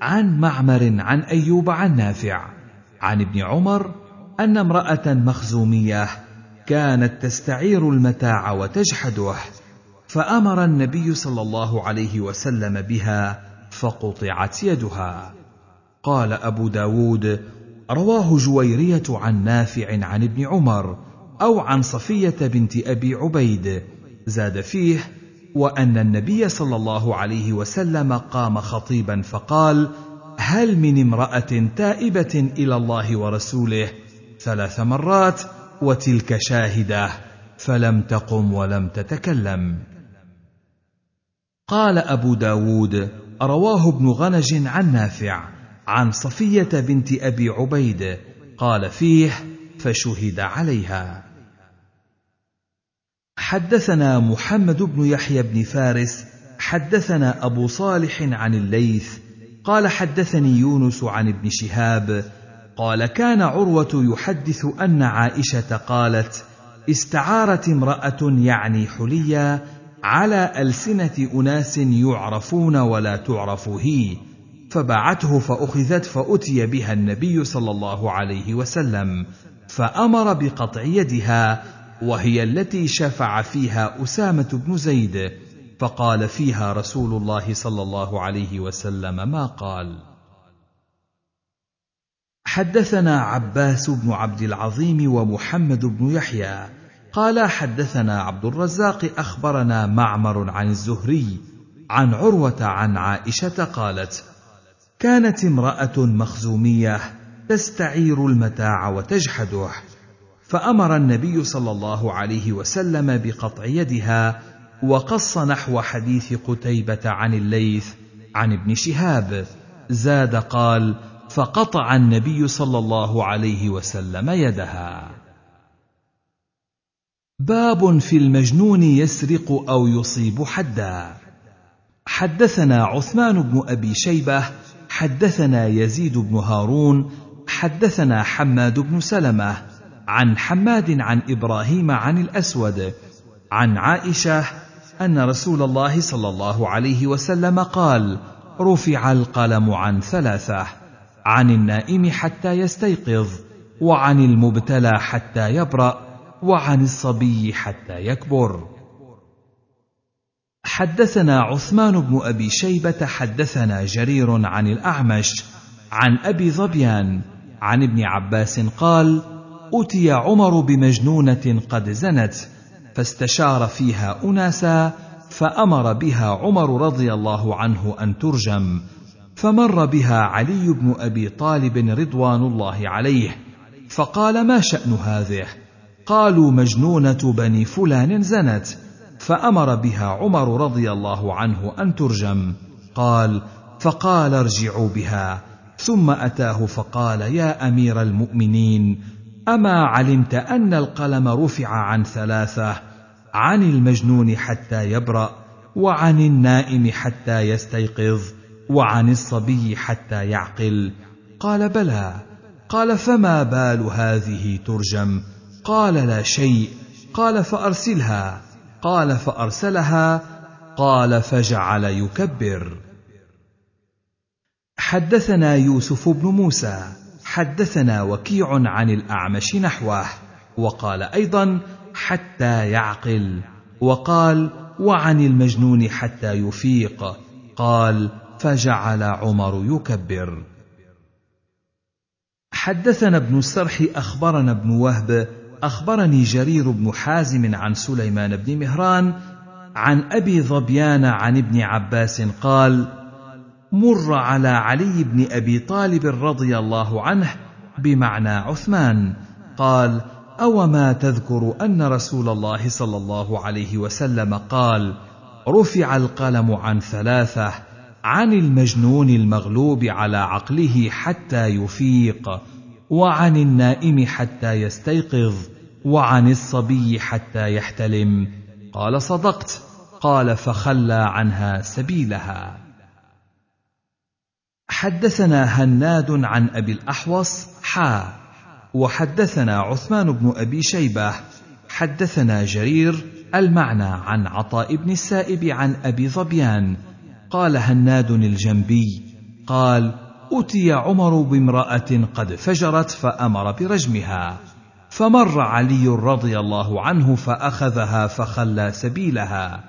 عن معمر عن أيوب عن نافع. عن ابن عمر أن امرأة مخزومية كانت تستعير المتاع وتجحده. فأمر النبي صلى الله عليه وسلم بها فقطعت يدها. قال أبو داود رواه جويرية عن نافع عن ابن عمر أو عن صفية بنت أبي عبيد زاد فيه وأن النبي صلى الله عليه وسلم قام خطيبا فقال هل من امرأة تائبة إلى الله ورسوله ثلاث مرات وتلك شاهدة فلم تقم ولم تتكلم؟ قال أبو داود رواه ابن غنج عن نافع. عن صفية بنت أبي عبيد قال فيه فشهد عليها. حدثنا محمد بن يحيى بن فارس حدثنا أبو صالح عن الليث قال حدثني يونس عن ابن شهاب قال كان عروة يحدث أن عائشة قالت استعارت امرأة يعني حليا على ألسنة أناس يعرفون ولا تعرف هي فبعته فأخذت فأتي بها النبي صلى الله عليه وسلم فأمر بقطع يدها وهي التي شفع فيها أسامة بن زيد فقال فيها رسول الله صلى الله عليه وسلم ما قال. حدثنا عباس بن عبد العظيم ومحمد بن يحيى قال حدثنا عبد الرزاق أخبرنا معمر عن الزهري عن عروة عن عائشة قالت كانت امرأة مخزومية تستعير المتاع وتجحده. فأمر النبي صلى الله عليه وسلم بقطع يدها وقص نحو حديث قتيبة عن الليث عن ابن شهاب. زاد قال فقطع النبي صلى الله عليه وسلم يدها. باب في المجنون يسرق أو يصيب حدا. حدثنا عثمان بن أبي شيبة حدثنا يزيد بن هارون حدثنا حماد بن سلمة عن حماد عن إبراهيم عن الأسود عن عائشة أن رسول الله صلى الله عليه وسلم قال رفع القلم عن ثلاثة عن النائم حتى يستيقظ وعن المبتلى حتى يبرأ وعن الصبي حتى يكبر. حدثنا عثمان بن أبي شيبة حدثنا جرير عن الأعمش عن أبي ظبيان عن ابن عباس قال اتي عمر بمجنونة قد زنت فاستشار فيها أناسا فأمر بها عمر رضي الله عنه أن ترجم فمر بها علي بن أبي طالب رضوان الله عليه فقال ما شأن هذه؟ قالوا مجنونة بني فلان زنت. فأمر بها عمر رضي الله عنه أن ترجم. قال فقال ارجعوا بها. ثم أتاه فقال يا أمير المؤمنين أما علمت أن القلم رفع عن ثلاثة عن المجنون حتى يبرأ وعن النائم حتى يستيقظ وعن الصبي حتى يعقل. قال بلى. قال فما بال هذه ترجم؟ قال لا شيء. قال فأرسلها. قال فأرسلها قال فجعل يكبر. حدثنا يوسف بن موسى حدثنا وكيع عن الأعمش نحوه وقال أيضا حتى يعقل وقال وعن المجنون حتى يفيق قال فجعل عمر يكبر. حدثنا ابن السرح أخبرنا ابن وهب أخبرني جرير بن حازم عن سليمان بن مهران عن أبي ظبيان عن ابن عباس قال مر على علي بن أبي طالب رضي الله عنه بمعنى عثمان قال أوما تذكر أن رسول الله صلى الله عليه وسلم قال رفع القلم عن ثلاثة عن المجنون المغلوب على عقله حتى يفيق. وعن النائم حتى يستيقظ وعن الصبي حتى يحتلم. قال صدقت. قال فخلى عنها سبيلها. حدثنا هناد عن أبي الأحوص حا. وحدثنا عثمان بن أبي شيبة. حدثنا جرير المعنى عن عطاء بن السائب عن أبي ظبيان. قال هناد الجنبي قال أتي عمر بامرأة قد فجرت فأمر برجمها. فمر علي رضي الله عنه فأخذها فخلى سبيلها.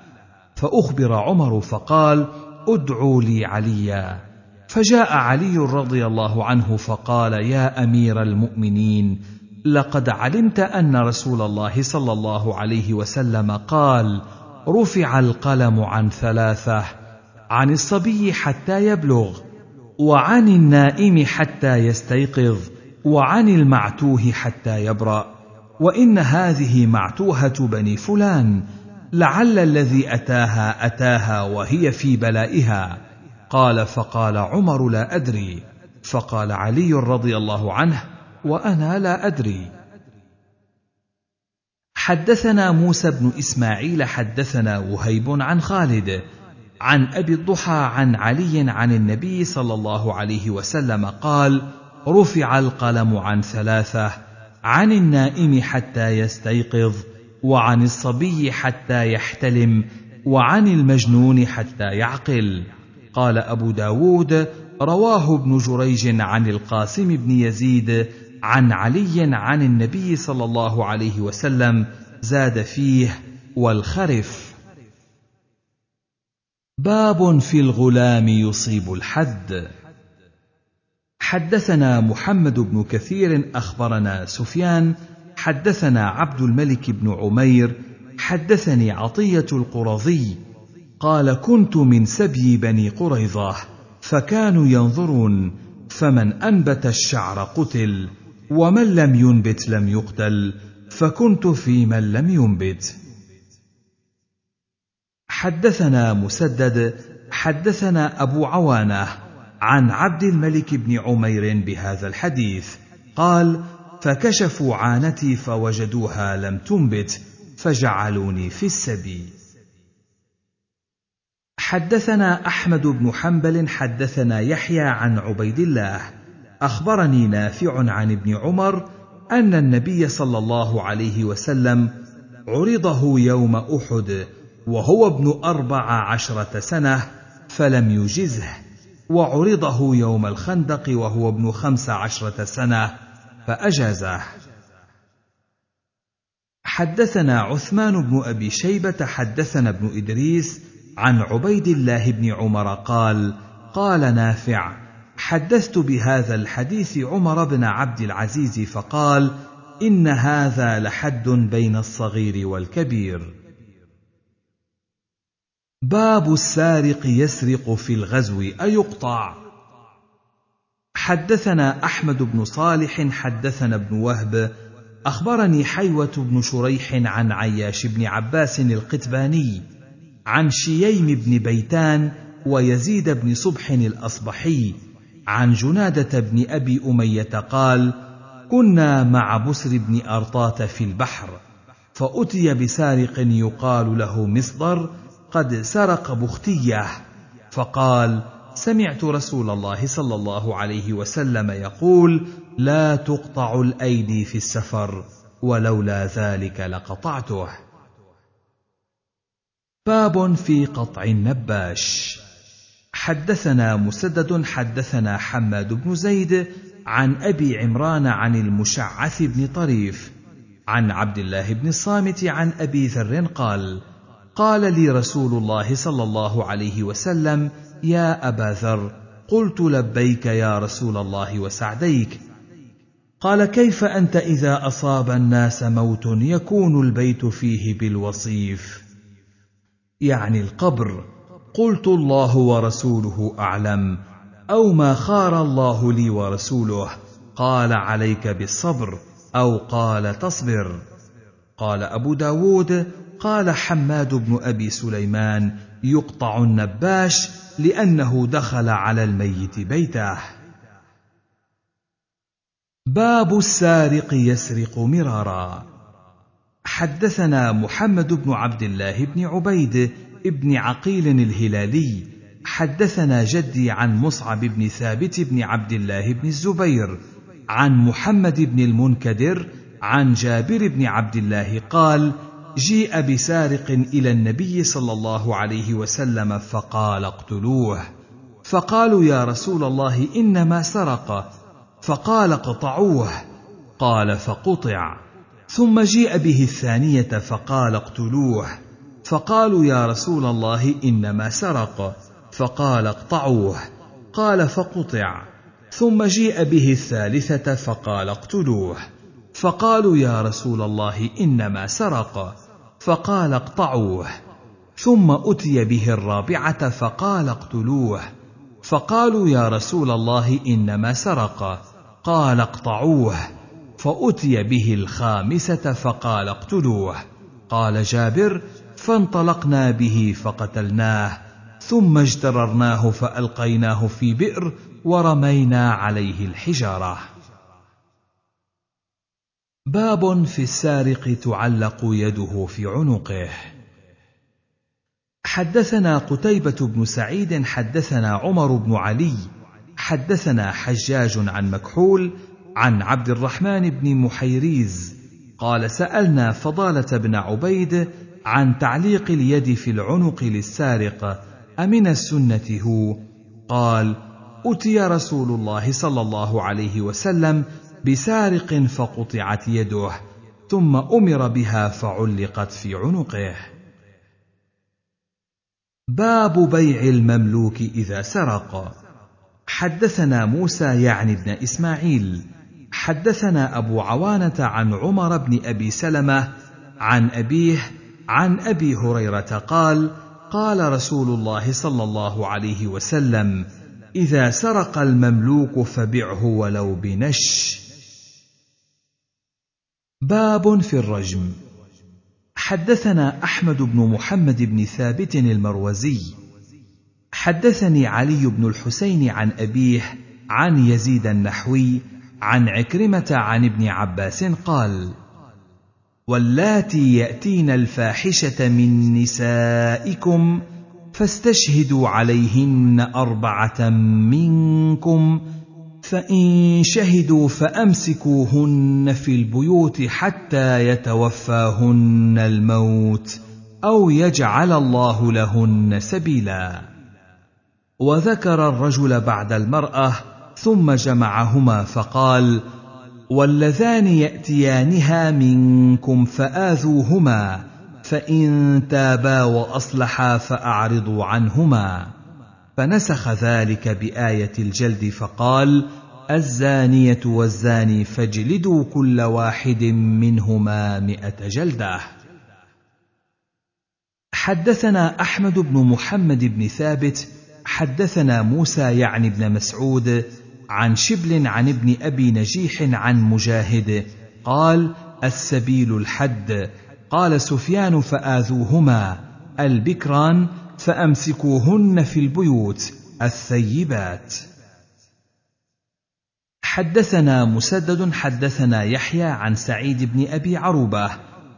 فأخبر عمر فقال ادعوا لي عليا. فجاء علي رضي الله عنه فقال يا أمير المؤمنين لقد علمت أن رسول الله صلى الله عليه وسلم قال رفع القلم عن ثلاثة عن الصبي حتى يبلغ. وعن النائم حتى يستيقظ وعن المعتوه حتى يبرأ. وإن هذه معتوهة بني فلان لعل الذي أتاها أتاها وهي في بلائها. قال فقال عمر لا أدري. فقال علي رضي الله عنه وأنا لا أدري. حدثنا موسى بن إسماعيل حدثنا وهيب عن خالد. عن أبي الضحى عن علي عن النبي صلى الله عليه وسلم قال رفع القلم عن ثلاثة عن النائم حتى يستيقظ وعن الصبي حتى يحتلم وعن المجنون حتى يعقل. قال أبو داود رواه ابن جريج عن القاسم بن يزيد عن علي عن النبي صلى الله عليه وسلم زاد فيه والخرف. باب في الغلام يصيب الحد. حدثنا محمد بن كثير أخبرنا سفيان حدثنا عبد الملك بن عمير حدثني عطية القرظي قال كنت من سبي بني قريظة فكانوا ينظرون فمن أنبت الشعر قتل ومن لم ينبت لم يقتل فكنت في من لم ينبت. حدثنا مسدد حدثنا أبو عوانة عن عبد الملك بن عمير بهذا الحديث. قال فكشفوا عانتي فوجدوها لم تنبت فجعلوني في السبي حدثنا أحمد بن حنبل حدثنا يحيى عن عبيد الله. أخبرني نافع عن ابن عمر أن النبي صلى الله عليه وسلم عرضه يوم أحد وهو ابن أربع عشرة سنة فلم يجزه وعرضه يوم الخندق وهو ابن خمس عشرة سنة فأجازه. حدثنا عثمان بن أبي شيبة حدثنا ابن إدريس عن عبيد الله بن عمر قال قال نافع حدثت بهذا الحديث عمر بن عبد العزيز فقال إن هذا لحد بين الصغير والكبير. باب السارق يسرق في الغزو أيقطع. حدثنا أحمد بن صالح حدثنا ابن وهب. أخبرني حيوة بن شريح عن عياش بن عباس القتباني عن شييم بن بيتان ويزيد بن صبح الأصبحي عن جنادة بن أبي أمية قال كنا مع بسر بن أرطاة في البحر فأتي بسارق يقال له مصدر قد سرق بختية. فقال سمعت رسول الله صلى الله عليه وسلم يقول لا تقطع الأيدي في السفر ولولا ذلك لقطعته. باب في قطع النباش. حدثنا مسدد حدثنا حماد بن زيد عن أبي عمران عن المشعث بن طريف عن عبد الله بن الصامت عن أبي ذر قال قال لي رسول الله صلى الله عليه وسلم يا أبا ذر قلت لبيك يا رسول الله وسعديك. قال كيف أنت إذا أصاب الناس موت يكون البيت فيه بالوصيف؟ يعني القبر. قلت الله ورسوله أعلم أو ما خار الله لي ورسوله قال عليك بالصبر أو قال تصبر. قال أبو داود قال حماد بن أبي سليمان يقطع النباش لأنه دخل على الميت بيته. باب السارق يسرق مرارا. حدثنا محمد بن عبد الله بن عبيد بن عقيل الهلالي. حدثنا جدي عن مصعب بن ثابت بن عبد الله بن الزبير. عن محمد بن المنكدر عن جابر بن عبد الله قال جيء بسارق إلى النبي صلى الله عليه وسلم فقال اقتلوه. فقالوا يا رسول الله إنما سرق. فقال اقطعوه. قال فقطع. ثم جيء به الثانية فقال اقتلوه. فقالوا يا رسول الله إنما سرق. فقال اقطعوه. قال فقطع. ثم جيء به الثالثة فقال اقتلوه. فقالوا يا رسول الله إنما سرق. فقال اقطعوه. ثم أتي به الرابعة فقال اقتلوه. فقالوا يا رسول الله إنما سرق. قال اقطعوه. فأتي به الخامسة فقال اقتلوه. قال جابر فانطلقنا به فقتلناه. ثم اجتررناه فألقيناه في بئر ورمينا عليه الحجارة. باب في السارق تعلق يده في عنقه. حدثنا قتيبة بن سعيد حدثنا عمر بن علي حدثنا حجاج عن مكحول عن عبد الرحمن بن محيريز قال سألنا فضالة بن عبيد عن تعليق اليد في العنق للسارق أمن السنة هو؟ قال أتي رسول الله صلى الله عليه وسلم بسارق فقطعت يده ثم أمر بها فعلقت في عنقه. باب بيع المملوك إذا سرق. حدثنا موسى يعني ابن إسماعيل. حدثنا أبو عوانة عن عمر بن أبي سلمة عن أبيه عن أبي هريرة قال قال رسول الله صلى الله عليه وسلم إذا سرق المملوك فبعه ولو بنش. باب في الرجم. حدثنا أحمد بن محمد بن ثابت المروزي. حدثني علي بن الحسين عن أبيه عن يزيد النحوي عن عكرمة عن ابن عباس قال واللاتي يأتين الفاحشة من نسائكم فاستشهدوا عليهن أربعة منكم فإن شهدوا فأمسكوهن في البيوت حتى يتوفاهن الموت أو يجعل الله لهن سبيلا. وذكر الرجل بعد المرأة ثم جمعهما فقال واللذان يأتيانها منكم فآذوهما فإن تابا وأصلحا فأعرضوا عنهما. فنسخ ذلك بآية الجلد فقال الزانية والزاني فاجلدوا كل واحد منهما مائه جلدة. حدثنا أحمد بن محمد بن ثابت حدثنا موسى يعني بن مسعود عن شبل عن ابن أبي نجيح عن مجاهد قال السبيل الحد. قال سفيان فآذوهما. البكران فأمسكوهن في البيوت الثيبات. حدثنا مسدد حدثنا يحيى عن سعيد بن أبي عروبة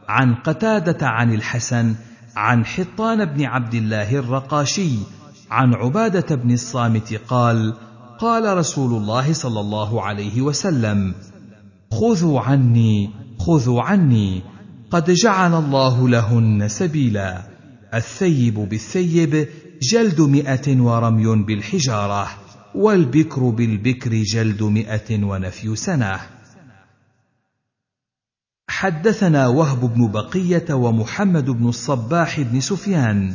عن قتادة عن الحسن عن حطان بن عبد الله الرقاشي عن عبادة بن الصامت قال قال رسول الله صلى الله عليه وسلم خذوا عني خذوا عني قد جعل الله لهن سبيلا. الثيب بالثيب جلد مئة ورمي بالحجارة والبكر بالبكر جلد مئة ونفي سنة. حدثنا وهب بن بقية ومحمد بن الصباح بن سفيان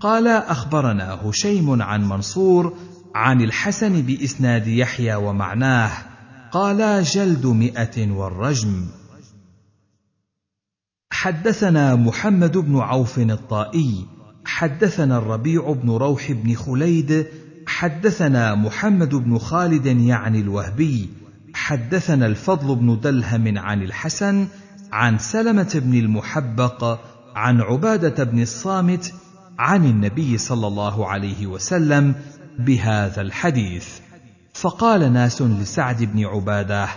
قال أخبرنا هشيم عن منصور عن الحسن بإسناد يحيى ومعناه قالا جلد مئة والرجم. حدثنا محمد بن عوف الطائي حدثنا الربيع بن روح بن خليد حدثنا محمد بن خالد يعني الوهبي حدثنا الفضل بن دلهم عن الحسن عن سلمة بن المحبق عن عبادة بن الصامت عن النبي صلى الله عليه وسلم بهذا الحديث. فقال ناس لسعد بن عبادة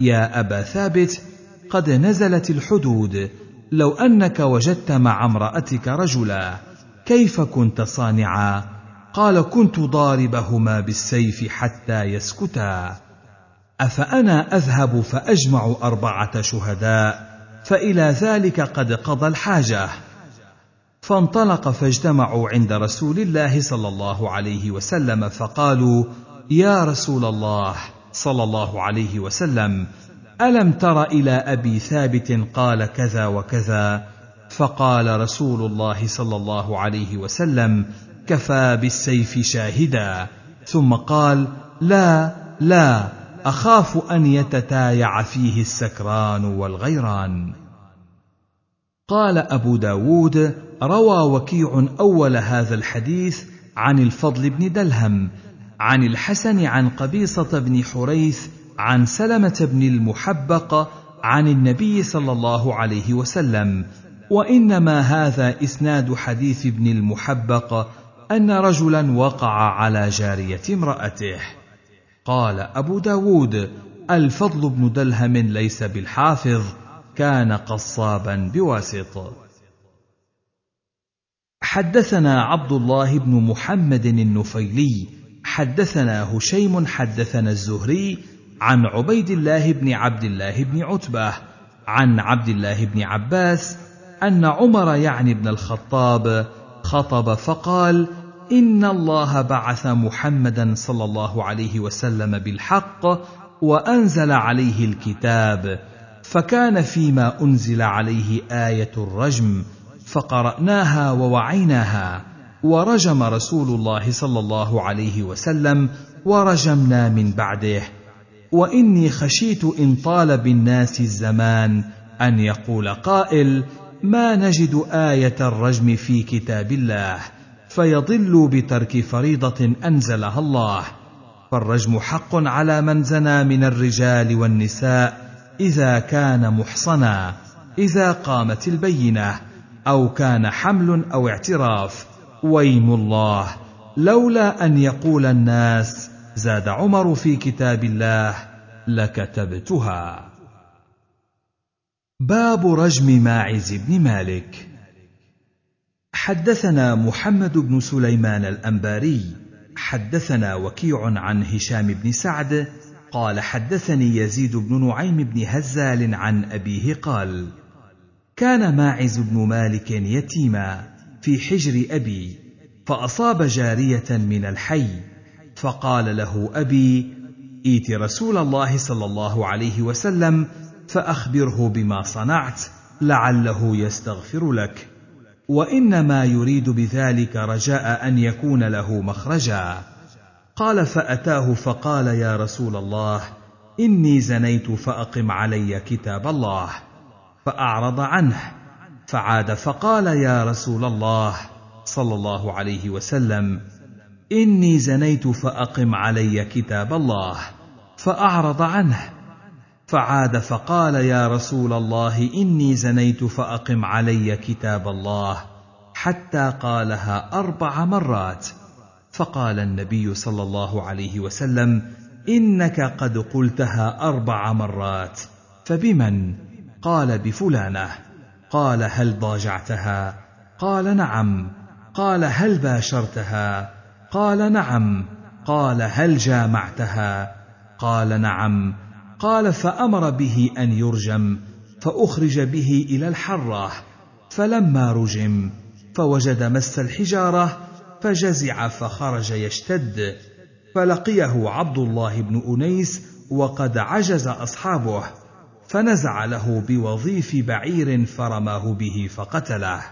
يا أبا ثابت قد نزلت الحدود لو أنك وجدت مع امرأتك رجلا كيف كنت صانعا؟ قال كنت ضاربهما بالسيف حتى يسكتا. أفأنا أذهب فأجمع أربعة شهداء فإلى ذلك قد قضى الحاجة. فانطلق فاجتمعوا عند رسول الله صلى الله عليه وسلم فقالوا يا رسول الله صلى الله عليه وسلم ألم تر إلى أبي ثابت قال كذا وكذا؟ فقال رسول الله صلى الله عليه وسلم كفى بالسيف شاهدا. ثم قال لا لا أخاف أن يتتايع فيه السكران والغيران. قال أبو داود روى وكيع أول هذا الحديث عن الفضل بن دلهم عن الحسن عن قبيصة بن حريث عن سلمة بن المحبق عن النبي صلى الله عليه وسلم وإنما هذا إسناد حديث ابن المحبق أن رجلا وقع على جارية امرأته. قال أبو داود الفضل بن دلهم ليس بالحافظ كان قصابا بواسط حدثنا عبد الله بن محمد النفيلي حدثنا هشيم حدثنا الزهري عن عبيد الله بن عبد الله بن عتبة عن عبد الله بن عباس أن عمر يعني ابن الخطاب خطب فقال إن الله بعث محمدا صلى الله عليه وسلم بالحق وأنزل عليه الكتاب فكان فيما أنزل عليه آية الرجم فقرأناها ووعيناها ورجم رسول الله صلى الله عليه وسلم ورجمنا من بعده. وإني خشيت إن طال بالناس الزمان أن يقول قائل ما نجد آية الرجم في كتاب الله فيضلوا بترك فريضة أنزلها الله. فالرجم حق على من زنى من الرجال والنساء إذا كان محصنا إذا قامت البينة أو كان حمل أو اعتراف. ويم الله لولا أن يقول الناس زاد عمر في كتاب الله لكتبتها. باب رجم ماعز بن مالك. حدثنا محمد بن سليمان الأنباري. حدثنا وكيع عن هشام بن سعد. قال حدثني يزيد بن نعيم بن هزال عن أبيه قال كان ماعز بن مالك يتيما في حجر أبي فأصاب جارية من الحي فقال له أبي ائت رسول الله صلى الله عليه وسلم فأخبره بما صنعت لعله يستغفر لك. وإنما يريد بذلك رجاء أن يكون له مخرجا. قال فأتاه فقال يا رسول الله إني زنيت فأقم علي كتاب الله. فأعرض عنه. فعاد فقال يا رسول الله صلى الله عليه وسلم إني زنيت فأقم علي كتاب الله فأعرض عنه فعاد فقال يا رسول الله إني زنيت فأقم علي كتاب الله حتى قالها أربع مرات. فقال النبي صلى الله عليه وسلم إنك قد قلتها أربع مرات فبمن؟ قال بفلانة. قال هل ضاجعتها؟ قال نعم. قال هل باشرتها؟ قال نعم. قال هل جامعتها؟ قال نعم. قال فأمر به أن يرجم فأخرج به إلى الحره فلما رجم فوجد مس الحجارة فجزع فخرج يشتد فلقيه عبد الله بن أنيس وقد عجز أصحابه فنزع له بوظيف بعير فرماه به فقتله.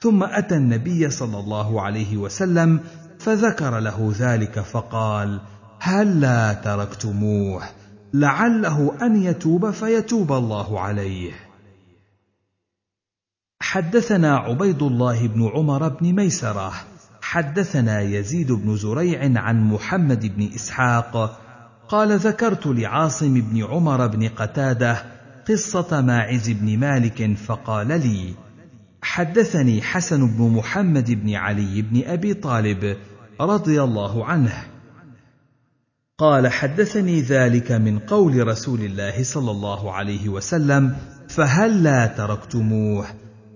ثم أتى النبي صلى الله عليه وسلم فذكر له ذلك فقال هلا تركتموه؟ لعله أن يتوب فيتوب الله عليه. حدثنا عبيد الله بن عمر بن ميسرة حدثنا يزيد بن زريع عن محمد بن إسحاق قال ذكرت لعاصم بن عمر بن قتادة قصة ماعز بن مالك فقال لي حدثني حسن بن محمد بن علي بن أبي طالب رضي الله عنه. قال حدثني ذلك من قول رسول الله صلى الله عليه وسلم فهلا تركتموه؟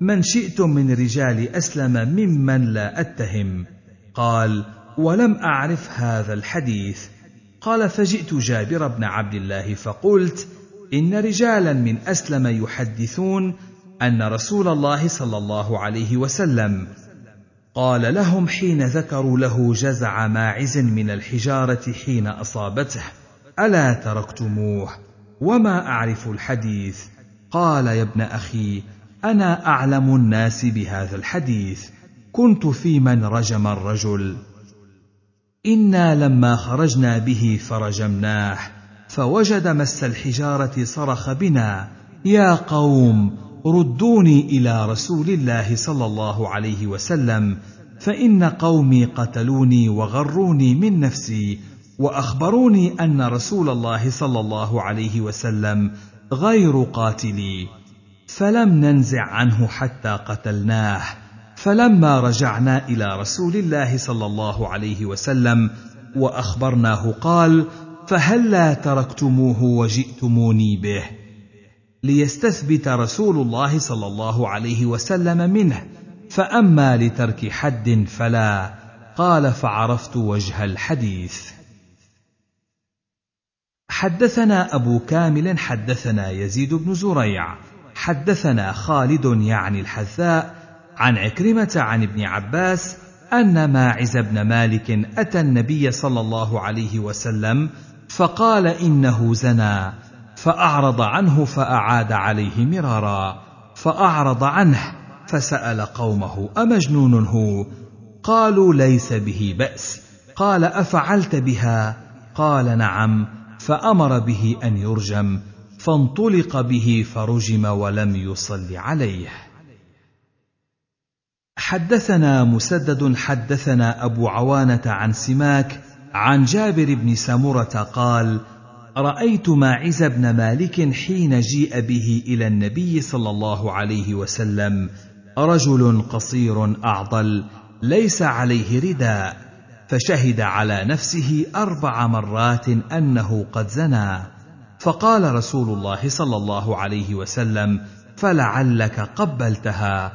من شئتم من رجال أسلم ممن لا أتهم. قال ولم أعرف هذا الحديث. قال فجئت جابر بن عبد الله فقلت إن رجالا من أسلم يحدثون أن رسول الله صلى الله عليه وسلم قال لهم حين ذكروا له جزع ماعز من الحجارة حين أصابته ألا تركتموه؟ وما أعرف الحديث. قال يا ابن أخي أنا أعلم الناس بهذا الحديث. كنت في من رجم الرجل. إنا لما خرجنا به فرجمناه فوجد مس الحجارة صرخ بنا يا قوم ردوني إلى رسول الله صلى الله عليه وسلم فإن قومي قتلوني وغروني من نفسي وأخبروني أن رسول الله صلى الله عليه وسلم غير قاتلي. فلم ننزع عنه حتى قتلناه. فلما رجعنا إلى رسول الله صلى الله عليه وسلم وأخبرناه قال فهلا تركتموه وجئتموني به؟ ليستثبت رسول الله صلى الله عليه وسلم منه. فأما لترك حد فلا. قال فعرفت وجه الحديث. حدثنا أبو كامل حدثنا يزيد بن زريع. حدثنا خالد يعني الحذاء عن عكرمة عن ابن عباس أن ماعز بن مالك أتى النبي صلى الله عليه وسلم فقال إنه زنى. فأعرض عنه فأعاد عليه مرارا فأعرض عنه فسأل قومه أمجنون هو؟ قالوا ليس به بأس. قال أفعلت بها؟ قال نعم. فأمر به أن يرجم فانطلق به فرجم ولم يصل عليه. حدثنا مسدد حدثنا أبو عوانة عن سماك عن جابر بن سمرة قال رأيت ماعز بن مالك حين جيء به إلى النبي صلى الله عليه وسلم رجل قصير أعضل ليس عليه رداء فشهد على نفسه أربع مرات أنه قد زنى. فقال رسول الله صلى الله عليه وسلم فلعلك قبلتها.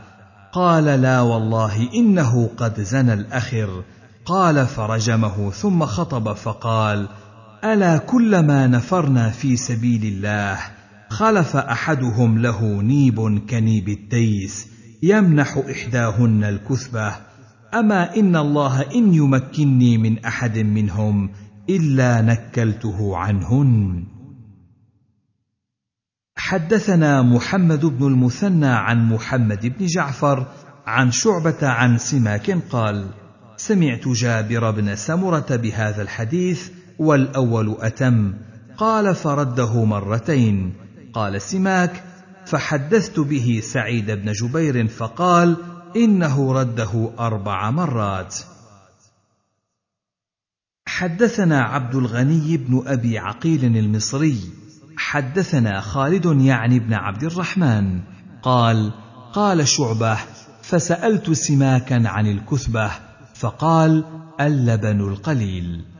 قال لا والله إنه قد زنى الأخر. قال فرجمه ثم خطب فقال ألا كلما نفرنا في سبيل الله خلف أحدهم له نيب كنيب التيس يمنح إحداهن الكثبة. أما إن الله إن يمكنني من أحد منهم إلا نكلته عنهن. حدثنا محمد بن المثنى عن محمد بن جعفر عن شعبة عن سماك قال سمعت جابر بن سمرة بهذا الحديث والأول أتم. قال فرده مرتين. قال سماك فحدثت به سعيد بن جبير فقال إنه رده أربع مرات. حدثنا عبد الغني بن أبي عقيل المصري. حدثنا خالد يعني بن عبد الرحمن. قال قال شعبة فسألت سماكا عن الكثبة فقال اللبن القليل.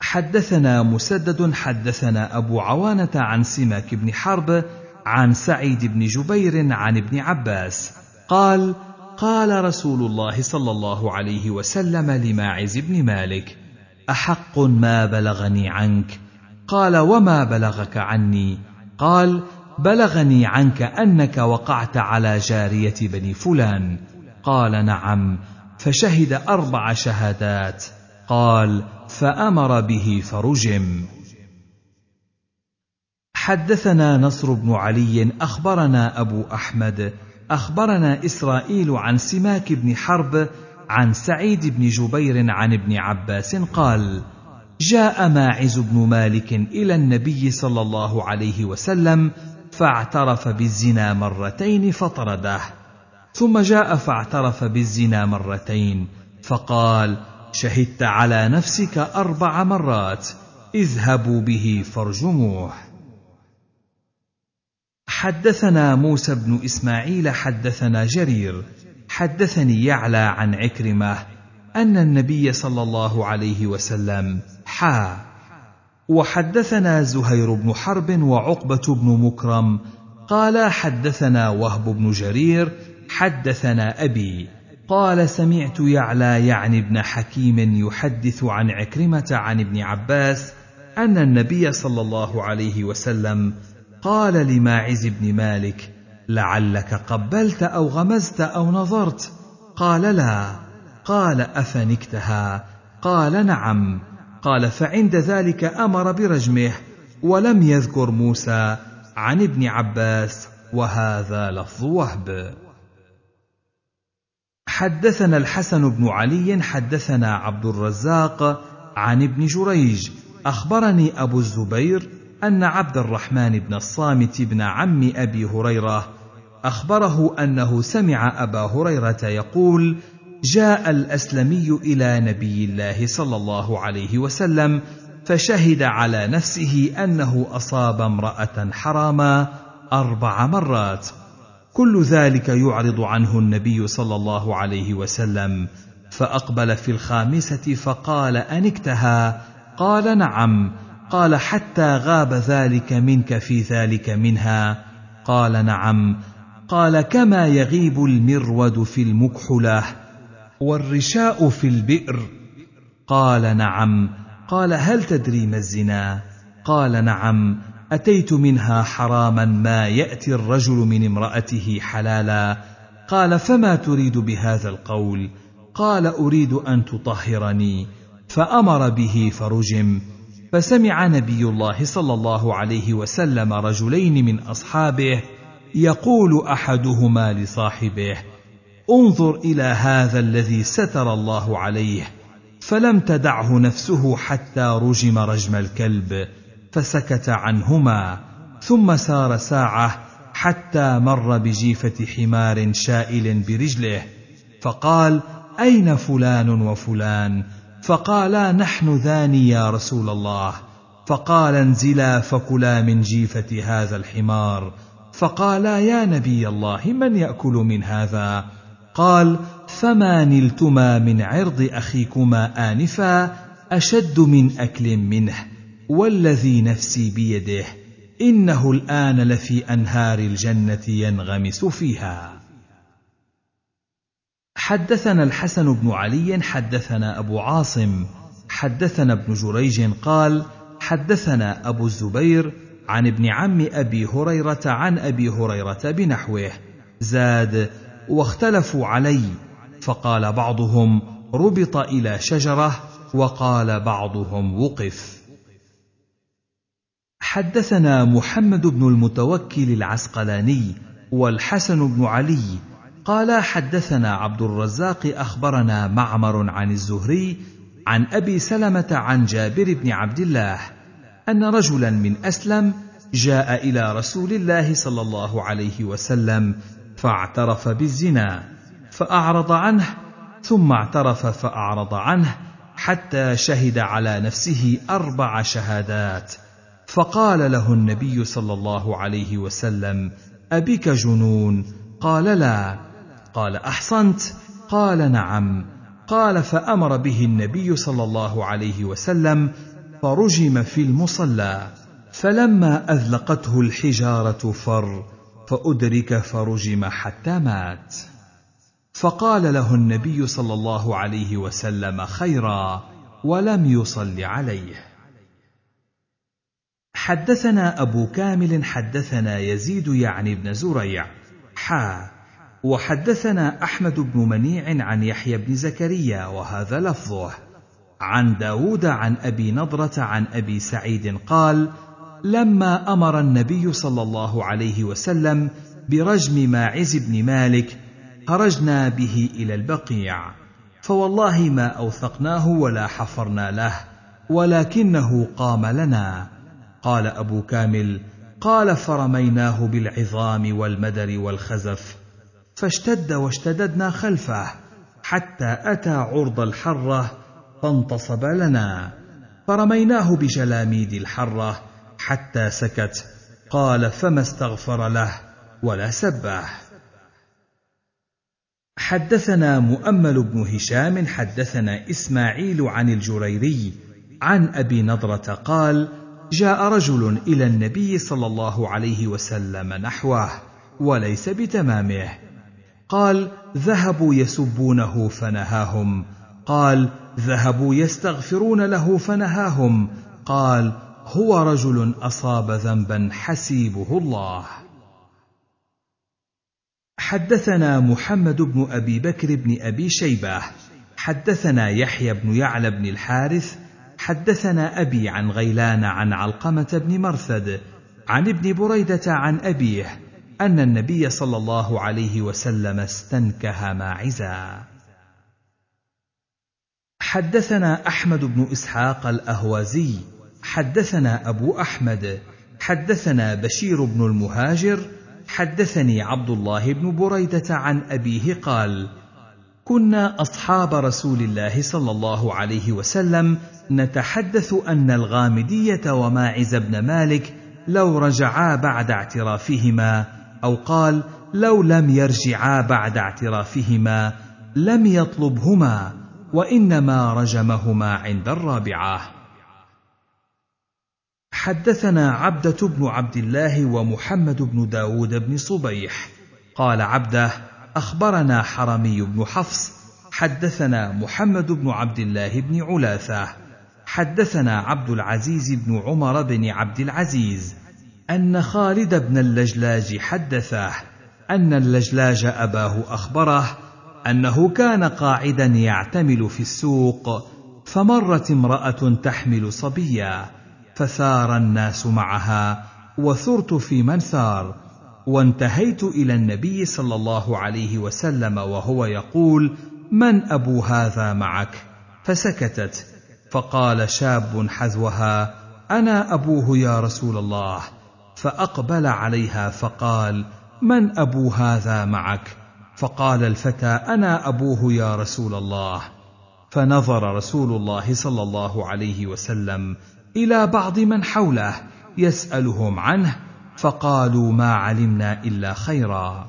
حدثنا مسدد حدثنا أبو عوانة عن سماك بن حرب عن سعيد بن جبير عن ابن عباس. قال قال رسول الله صلى الله عليه وسلم لماعز بن مالك أحق ما بلغني عنك؟ قال وما بلغك عني؟ قال بلغني عنك أنك وقعت على جارية بني فلان. قال نعم. فشهد أربع شهادات. قال فأمر به فرجم. حدثنا نصر بن علي أخبرنا أبو أحمد أخبرنا إسرائيل عن سماك بن حرب عن سعيد بن جبير عن ابن عباس قال جاء ماعز بن مالك إلى النبي صلى الله عليه وسلم فاعترف بالزنا مرتين فطرده ثم جاء فاعترف بالزنا مرتين فقال شهدت على نفسك أربع مرات. اذهبوا به فارجموه. حدثنا موسى بن إسماعيل حدثنا جرير حدثني يعلى عن عكرمة أن النبي صلى الله عليه وسلم حا. وحدثنا زهير بن حرب وعقبة بن مكرم قال حدثنا وهب بن جرير حدثنا أبي. قال سمعت يعلى يعني ابن حكيم يحدث عن عكرمة عن ابن عباس أن النبي صلى الله عليه وسلم قال لماعز بن مالك لعلك قبلت أو غمزت أو نظرت؟ قال لا. قال أفنكتها؟ قال نعم. قال فعند ذلك أمر برجمه ولم يذكر موسى عن ابن عباس وهذا لفظ وهب. حدثنا الحسن بن علي حدثنا عبد الرزاق عن ابن جريج. أخبرني أبو الزبير أن عبد الرحمن بن الصامت بن عم أبي هريرة أخبره أنه سمع أبا هريرة يقول جاء الأسلمي إلى نبي الله صلى الله عليه وسلم فشهد على نفسه أنه أصاب امرأة حراما أربع مرات. كل ذلك يعرض عنه النبي صلى الله عليه وسلم فأقبل في الخامسة فقال انكتها قال نعم. قال حتى غاب ذلك منك في ذلك منها؟ قال نعم. قال كما يغيب المرود في المكحله والرشاء في البئر؟ قال نعم. قال هل تدري ما الزنا؟ قال نعم. أتيت منها حراما ما يأتي الرجل من امرأته حلالا؟ قال فما تريد بهذا القول؟ قال أريد أن تطهرني. فأمر به فرجم. فسمع نبي الله صلى الله عليه وسلم رجلين من أصحابه يقول أحدهما لصاحبه انظر إلى هذا الذي ستر الله عليه فلم تدعه نفسه حتى رجم رجم الكلب. فسكت عنهما ثم سار ساعة حتى مر بجيفة حمار شائل برجله فقال أين فلان وفلان؟ فقالا نحن ذاني يا رسول الله. فقال انزلا فكلا من جيفة هذا الحمار. فقالا يا نبي الله من يأكل من هذا؟ قال فما نلتما من عرض أخيكما آنفا أشد من أكل منه. والذي نفسي بيده إنه الآن لفي أنهار الجنة ينغمس فيها. حدثنا الحسن بن علي حدثنا أبو عاصم حدثنا ابن جريج قال حدثنا أبو الزبير عن ابن عم أبي هريرة عن أبي هريرة بنحوه. زاد واختلفوا علي. فقال بعضهم ربط إلى شجرة وقال بعضهم وقف. حدثنا محمد بن المتوكل العسقلاني والحسن بن علي قال حدثنا عبد الرزاق أخبرنا معمر عن الزهري عن أبي سلمة عن جابر بن عبد الله أن رجلا من أسلم جاء إلى رسول الله صلى الله عليه وسلم فاعترف بالزنا فأعرض عنه ثم اعترف فأعرض عنه حتى شهد على نفسه أربع شهادات. فقال له النبي صلى الله عليه وسلم ابك جنون؟ قال لا. قال أحصنت؟ قال نعم. قال فأمر به النبي صلى الله عليه وسلم فرجم في المصلى. فلما أذلقته الحجارة فر فأدرك فرجم حتى مات. فقال له النبي صلى الله عليه وسلم خيرا ولم يصل عليه. حدثنا أبو كامل حدثنا يزيد يعني بن زريع. حا. وحدثنا أحمد بن منيع عن يحيى بن زكريا وهذا لفظه. عن داود عن أبي نضرة عن أبي سعيد قال لما أمر النبي صلى الله عليه وسلم برجم ماعز بن مالك خرجنا به إلى البقيع. فوالله ما أوثقناه ولا حفرنا له ولكنه قام لنا. قال أبو كامل قال فرميناه بالعظام والمدر والخزف فاشتد واشتددنا خلفه حتى أتى عرض الحرة فانتصب لنا. فرميناه بجلاميد الحرة حتى سكت قال فما استغفر له ولا سبه. حدثنا مؤمل بن هشام حدثنا إسماعيل عن الجريري عن أبي نضرة قال جاء رجل إلى النبي صلى الله عليه وسلم نحوه وليس بتمامه. قال ذهبوا يسبونه فنهاهم. قال ذهبوا يستغفرون له فنهاهم. قال هو رجل أصاب ذنبا حسيبه الله. حدثنا محمد بن أبي بكر بن أبي شيبة. حدثنا يحيى بن يعلى بن الحارث حدثنا أبي عن غيلان عن علقمة بن مرثد عن ابن بريدة عن أبيه أن النبي صلى الله عليه وسلم استنكه ماعزا. حدثنا أحمد بن إسحاق الأهوازي حدثنا أبو أحمد حدثنا بشير بن المهاجر حدثني عبد الله بن بريدة عن أبيه قال كنا أصحاب رسول الله صلى الله عليه وسلم نتحدث أن الغامدية وماعز بن مالك لو رجعا بعد اعترافهما أو قال لو لم يرجعا بعد اعترافهما لم يطلبهما وإنما رجمهما عند الرابعة. حدثنا عبدة بن عبد الله ومحمد بن داود بن صبيح. قال عبده أخبرنا حرمي بن حفص حدثنا محمد بن عبد الله بن علاثه حدثنا عبد العزيز بن عمر بن عبد العزيز أن خالد بن اللجلاج حدثه أن اللجلاج أباه أخبره أنه كان قاعدا يعتمل في السوق فمرت امرأة تحمل صبيا فثار الناس معها وثرت في من ثار وانتهيت إلى النبي صلى الله عليه وسلم وهو يقول من أبو هذا معك؟ فسكتت. فقال شاب حذوها أنا أبوه يا رسول الله. فأقبل عليها فقال من أبو هذا معك؟ فقال الفتى أنا أبوه يا رسول الله. فنظر رسول الله صلى الله عليه وسلم إلى بعض من حوله يسألهم عنه فقالوا ما علمنا إلا خيرا.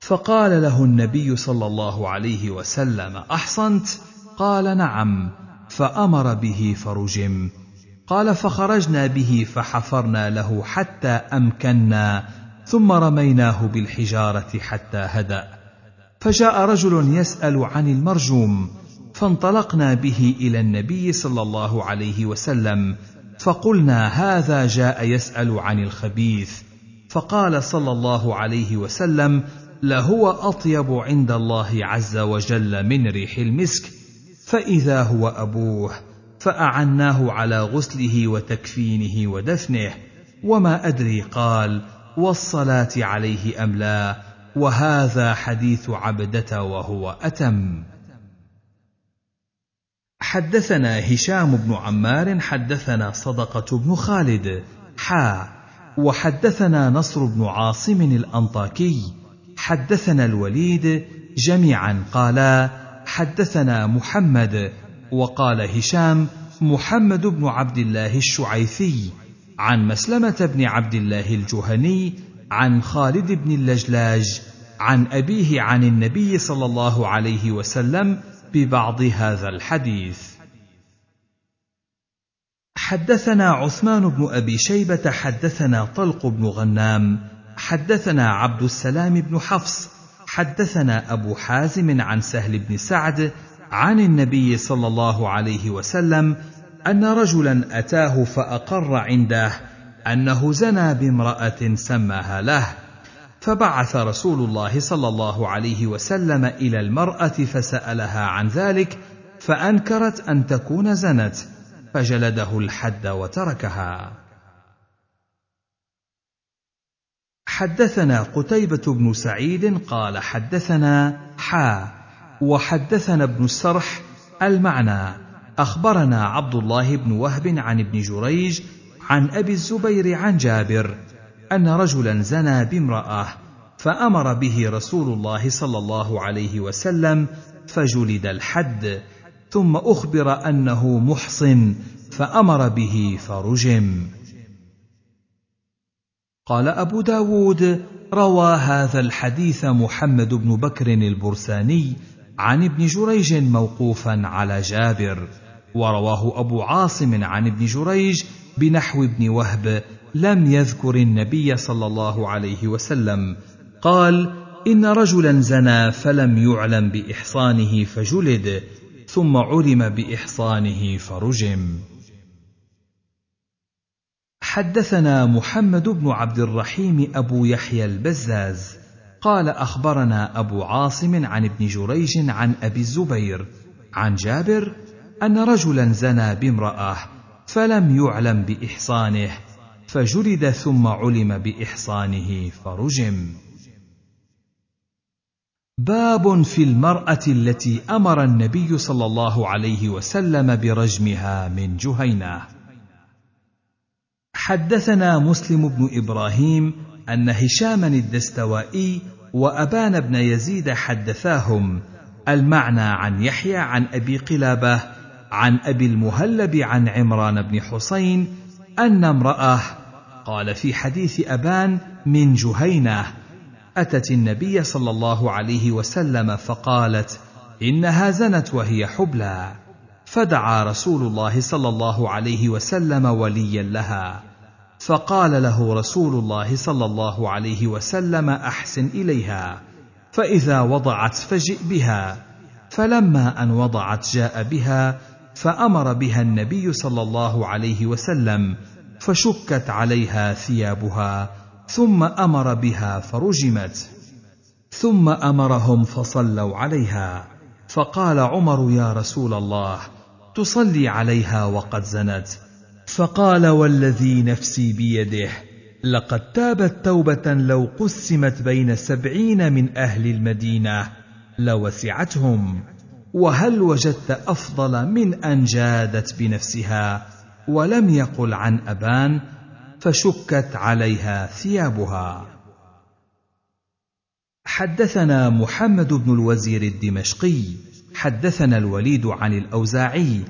فقال له النبي صلى الله عليه وسلم أحصنت؟ قال نعم. فأمر به فرجم. قال فخرجنا به فحفرنا له حتى أمكنا ثم رميناه بالحجارة حتى هدأ. فجاء رجل يسأل عن المرجوم فانطلقنا به إلى النبي صلى الله عليه وسلم فقلنا هذا جاء يسأل عن الخبيث. فقال صلى الله عليه وسلم لهو أطيب عند الله عز وجل من ريح المسك. فإذا هو أبوه فأعناه على غسله وتكفينه ودفنه. وما أدري قال والصلاة عليه أم لا؟ وهذا حديث عبدة وهو أتم. حدثنا هشام بن عمار حدثنا صدقة بن خالد حا. وحدثنا نصر بن عاصم الأنطاكي. حدثنا الوليد جميعا قالا حدثنا محمد. وقال هشام محمد بن عبد الله الشعيثي. عن مسلمة بن عبد الله الجهني عن خالد بن اللجلاج عن أبيه عن النبي صلى الله عليه وسلم ببعض هذا الحديث. حدثنا عثمان بن أبي شيبة حدثنا طلق بن غنام حدثنا عبد السلام بن حفص حدثنا أبو حازم عن سهل بن سعد عن النبي صلى الله عليه وسلم أن رجلا أتاه فأقر عنده أنه زنى بامرأة سماها له. فبعث رسول الله صلى الله عليه وسلم إلى المرأة فسألها عن ذلك فأنكرت أن تكون زنت فجلده الحد وتركها. حدثنا قتيبة بن سعيد قال حدثنا حا وحدثنا ابن السرح المعنى. أخبرنا عبد الله بن وهب عن ابن جريج عن أبي الزبير عن جابر أن رجلا زنى بامرأة فأمر به رسول الله صلى الله عليه وسلم فجلد الحد ثم أخبر أنه محصن فأمر به فرجم. قال أبو داود روى هذا الحديث محمد بن بكر البرساني عن ابن جريج موقوفا على جابر ورواه أبو عاصم عن ابن جريج بنحو ابن وهب لم يذكر النبي صلى الله عليه وسلم. قال إن رجلا زنى فلم يعلم بإحصانه فجلد ثم علم بإحصانه فرجم. حدثنا محمد بن عبد الرحيم أبو يحيى البزاز. قال أخبرنا أبو عاصم عن ابن جريج عن أبي الزبير عن جابر أن رجلا زنى بامرأة فلم يعلم بإحصانه فجلد ثم علم بإحصانه فرجم. باب في المرأة التي أمر النبي صلى الله عليه وسلم برجمها من جهينة. حدثنا مسلم بن إبراهيم أن هشاما الدستوائي وأبان بن يزيد حدثاهم المعنى عن يحيى عن أبي قلابة عن أبي المهلب عن عمران بن حسين أن امرأة قال في حديث أبان من جهينة أتت النبي صلى الله عليه وسلم فقالت إنها زنت وهي حبلى. فدعا رسول الله صلى الله عليه وسلم وليا لها. فقال له رسول الله صلى الله عليه وسلم أحسن إليها فإذا وضعت فجئ بها. فلما أن وضعت جاء بها فأمر بها النبي صلى الله عليه وسلم فشكت عليها ثيابها ثم أمر بها فرجمت. ثم أمرهم فصلوا عليها. فقال عمر يا رسول الله تصلي عليها وقد زنت. فقال والذي نفسي بيده لقد تابت توبة لو قسمت بين سبعين من أهل المدينة لوسعتهم وهل وجدت أفضل من أن جادت بنفسها؟ ولم يقل عن أبان فشكت عليها ثيابها. حدثنا محمد بن الوزير الدمشقي حدثنا الوليد عن الأوزاعي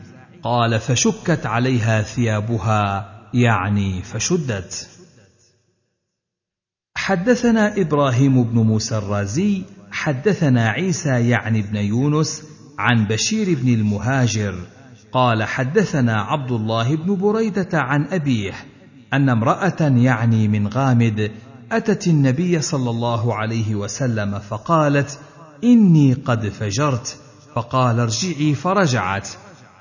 قال فشكت عليها ثيابها يعني فشدت. حدثنا إبراهيم بن موسى الرازي حدثنا عيسى يعني بن يونس عن بشير بن المهاجر قال حدثنا عبد الله بن بريدة عن أبيه أن امرأة يعني من غامد أتت النبي صلى الله عليه وسلم فقالت إني قد فجرت فقال ارجعي فرجعت.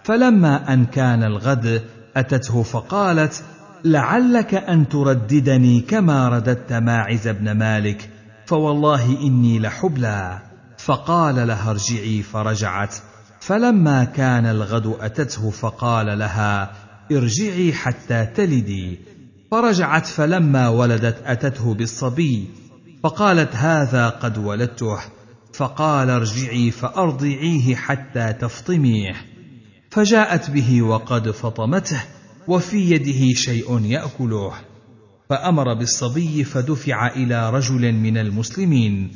فلما أن كان الغد أتته فقالت لعلك أن ترددني كما رددت ماعز بن مالك فوالله إني لحبلى. فقال لها ارجعي فرجعت. فلما كان الغد أتته فقال لها ارجعي حتى تلدي. فرجعت فلما ولدت أتته بالصبي. فقالت هذا قد ولدته. فقال ارجعي فأرضعيه حتى تفطميه. فجاءت به وقد فطمته وفي يده شيء يأكله. فأمر بالصبي فدفع إلى رجل من المسلمين.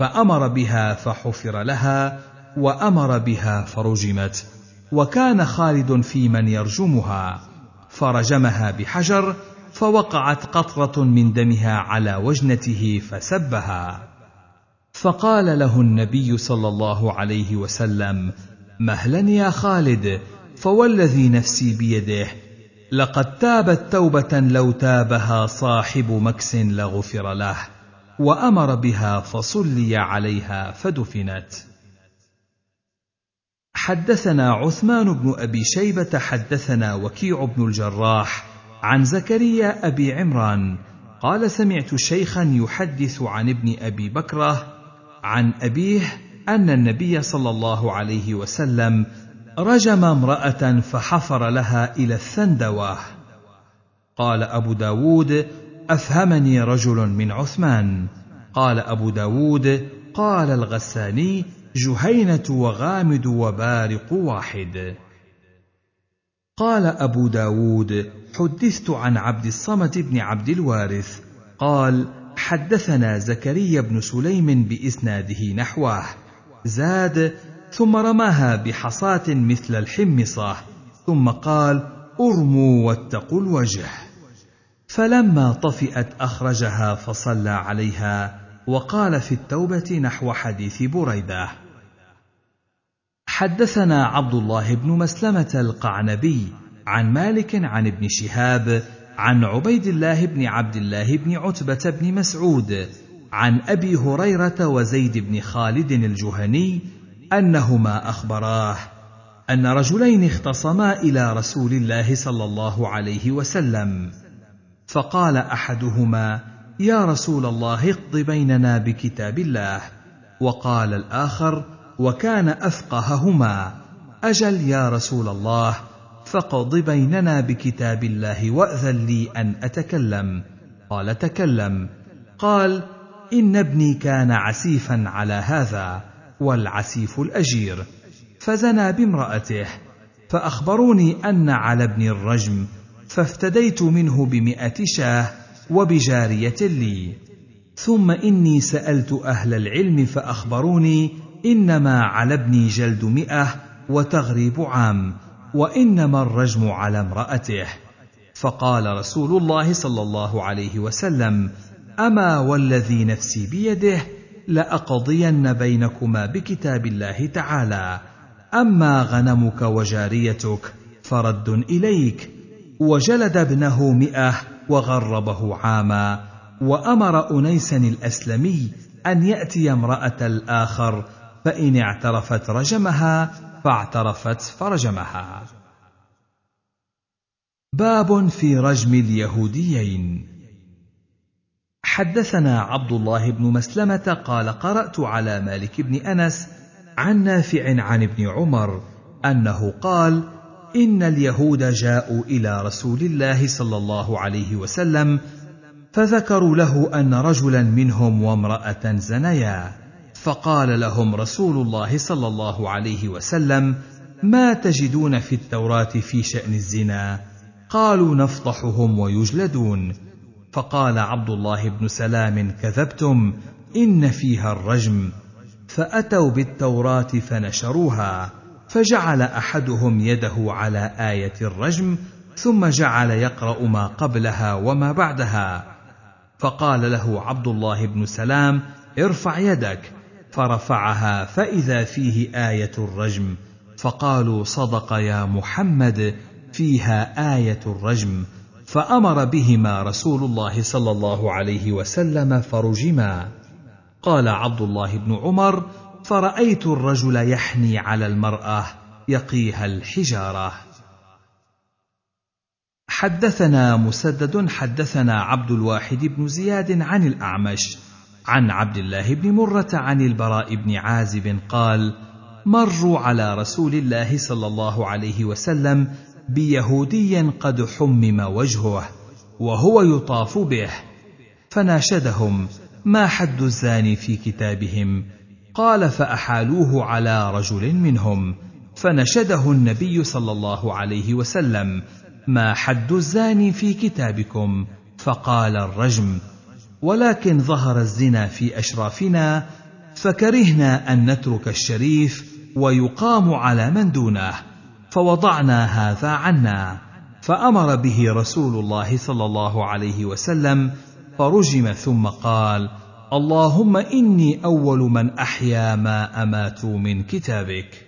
فأمر بها فحفر لها وأمر بها فرجمت. وكان خالد في من يرجمها. فرجمها بحجر فوقعت قطرة من دمها على وجنته فسبها. فقال له النبي صلى الله عليه وسلم مهلا يا خالد فوالذي نفسي بيده لقد تابت توبة لو تابها صاحب مكس لغفر له وأمر بها فصلي عليها فدفنت. حدثنا عثمان بن أبي شيبة حدثنا وكيع بن الجراح عن زكريا أبي عمران قال سمعت شيخا يحدث عن ابن أبي بكرة عن أبيه أن النبي صلى الله عليه وسلم رجم امرأة فحفر لها إلى الثندوة. قال أبو داود أفهمني رجل من عثمان. قال أبو داود قال الغساني جهينة وغامد وبارق واحد. قال أبو داود حدثت عن عبد الصمد بن عبد الوارث قال حدثنا زكريا بن سليم بإسناده نحوه. زاد ثم رماها بحصاة مثل الحمصة ثم قال أرموا واتقوا الوجه. فلما طفئت أخرجها فصلى عليها وقال في التوبة نحو حديث بريدة. حدثنا عبد الله بن مسلمة القعنبي عن مالك عن ابن شهاب عن عبيد الله بن عبد الله بن عتبة بن مسعود عن أبي هريرة وزيد بن خالد الجهني أنهما أخبراه أن رجلين اختصما إلى رسول الله صلى الله عليه وسلم فقال أحدهما يا رسول الله اقض بيننا بكتاب الله. وقال الآخر وكان أفقههما. أجل يا رسول الله فاقض بيننا بكتاب الله وأذن لي أن أتكلم. قال تكلم. قال إن ابني كان عسيفا على هذا والعسيف الأجير. فزنى بامرأته فأخبروني أن على ابني الرجم فافتديت منه بمائه شاة وبجارية لي. ثم إني سألت أهل العلم فأخبروني إنما على ابني جلد مئة وتغريب عام وإنما الرجم على امرأته. فقال رسول الله صلى الله عليه وسلم أما والذي نفسي بيده لأقضين بينكما بكتاب الله تعالى أما غنمك وجاريتك فرد إليك. وجلد ابنه مئة وغربه عاما وأمر انيسا الأسلمي أن يأتي امرأة الآخر فإن اعترفت رجمها فاعترفت فرجمها. باب في رجم اليهوديين. حدثنا عبد الله بن مسلمة قال قرأت على مالك بن أنس عن نافع عن ابن عمر أنه قال إن اليهود جاءوا إلى رسول الله صلى الله عليه وسلم فذكروا له أن رجلا منهم وامرأة زنيا. فقال لهم رسول الله صلى الله عليه وسلم ما تجدون في التوراة في شأن الزنا؟ قالوا نفضحهم ويجلدون. فقال عبد الله بن سلام كذبتم إن فيها الرجم. فأتوا بالتوراة فنشروها فجعل أحدهم يده على آية الرجم ثم جعل يقرأ ما قبلها وما بعدها. فقال له عبد الله بن سلام ارفع يدك. فرفعها فإذا فيه آية الرجم فقالوا صدق يا محمد فيها آية الرجم فأمر بهما رسول الله صلى الله عليه وسلم فرجما. قال عبد الله بن عمر فرأيت الرجل يحني على المرأة يقيها الحجارة. حدثنا مسدد حدثنا عبد الواحد بن زياد عن الأعمش عن عبد الله بن مرة عن البراء بن عازب قال مروا على رسول الله صلى الله عليه وسلم بيهودي قد حمم وجهه وهو يطاف به فناشدهم ما حد الزاني في كتابهم؟ قال فأحالوه على رجل منهم فنشده النبي صلى الله عليه وسلم ما حد الزاني في كتابكم؟ فقال الرجم ولكن ظهر الزنا في أشرافنا فكرهنا أن نترك الشريف ويقام على من دونه فوضعنا هذا عنا فأمر به رسول الله صلى الله عليه وسلم فرجم ثم قال اللهم إني أول من أحيا ما أماتوا من كتابك.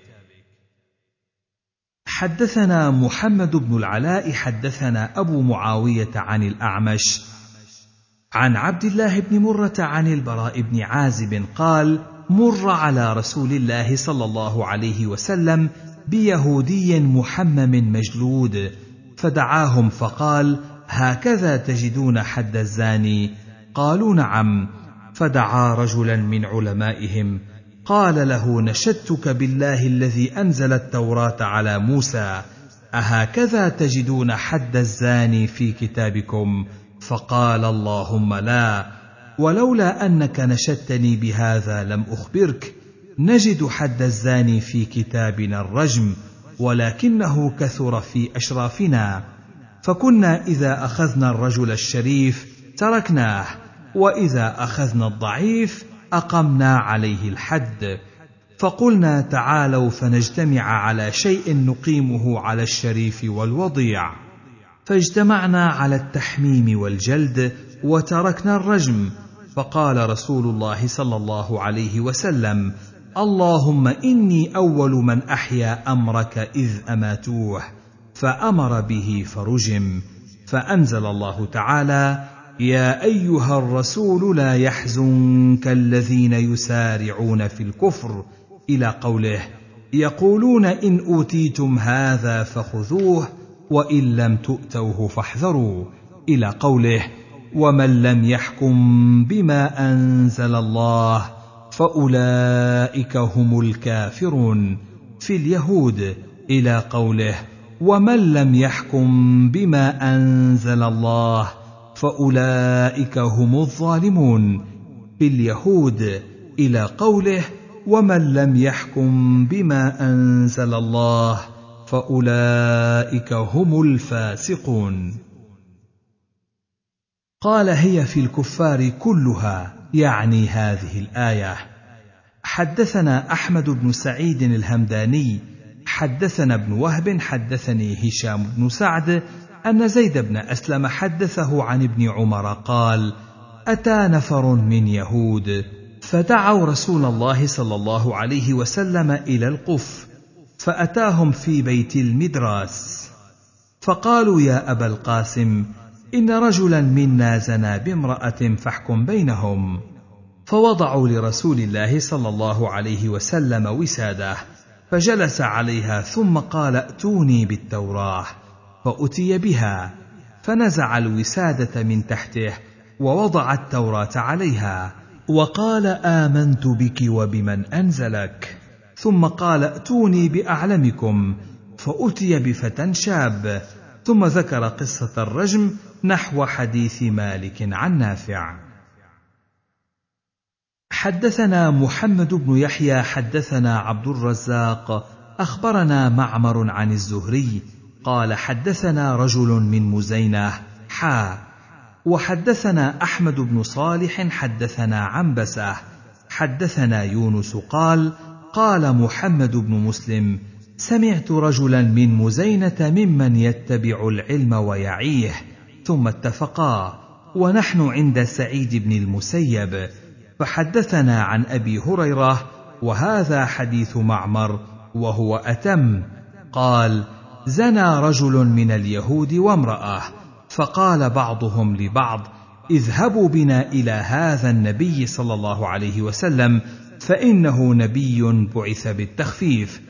حدثنا محمد بن العلاء حدثنا أبو معاوية عن الأعمش عن عبد الله بن مرة عن البراء بن عازب قال مر على رسول الله صلى الله عليه وسلم بيهودي محمم مجلود. فدعاهم فقال هكذا تجدون حد الزاني؟ قالوا نعم. فدعا رجلا من علمائهم قال له نشدتك بالله الذي أنزل التوراة على موسى أهكذا تجدون حد الزاني في كتابكم؟ فقال اللهم لا ولولا أنك نشدتني بهذا لم أخبرك. نجد حد الزاني في كتابنا الرجم ولكنه كثر في أشرافنا. فكنا إذا أخذنا الرجل الشريف تركناه وإذا أخذنا الضعيف أقمنا عليه الحد. فقلنا تعالوا فنجتمع على شيء نقيمه على الشريف والوضيع. فاجتمعنا على التحميم والجلد وتركنا الرجم. فقال رسول الله صلى الله عليه وسلم اللهم إني أول من أحيا أمرك إذ أماتوه. فأمر به فرجم. فأنزل الله تعالى يا أيها الرسول لا يحزنك الذين يسارعون في الكفر. إلى قوله يقولون إن أوتيتم هذا فخذوه وإن لم تؤتوه فاحذروا إلى قوله ومن لم يحكم بما أنزل الله فأولئك هم الكافرون في اليهود إلى قوله ومن لم يحكم بما أنزل الله فأولئك هم الظالمون في اليهود إلى قوله ومن لم يحكم بما أنزل الله فاولئك هم الفاسقون قال هي في الكفار كلها يعني هذه الآية. حدثنا أحمد بن سعيد الهمداني حدثنا ابن وهب حدثني هشام بن سعد أن زيد بن أسلم حدثه عن ابن عمر قال أتى نفر من يهود فدعوا رسول الله صلى الله عليه وسلم إلى القف. فأتاهم في بيت المدراس. فقالوا يا أبا القاسم إن رجلا منا زنى بامرأة فاحكم بينهم. فوضعوا لرسول الله صلى الله عليه وسلم وساده فجلس عليها ثم قال ائتوني بالتوراه فأتي بها فنزع الوسادة من تحته ووضع التوراة عليها وقال آمنت بك وبمن أنزلك ثم قال ائتوني بأعلمكم فأتي بفتى شاب. ثم ذكر قصة الرجم نحو حديث مالك عن نافع. حدثنا محمد بن يحيى حدثنا عبد الرزاق أخبرنا معمر عن الزهري قال حدثنا رجل من مزينة حا. وحدثنا أحمد بن صالح حدثنا عنبسة حدثنا يونس قال قال محمد بن مسلم سمعت رجلا من مزينة ممن يتبع العلم ويعيه ثم اتفقا ونحن عند سعيد بن المسيب فحدثنا عن أبي هريرة وهذا حديث معمر وهو أتم قال زنى رجل من اليهود وامرأة فقال بعضهم لبعض اذهبوا بنا إلى هذا النبي صلى الله عليه وسلم فإنه نبي بعث بالتخفيف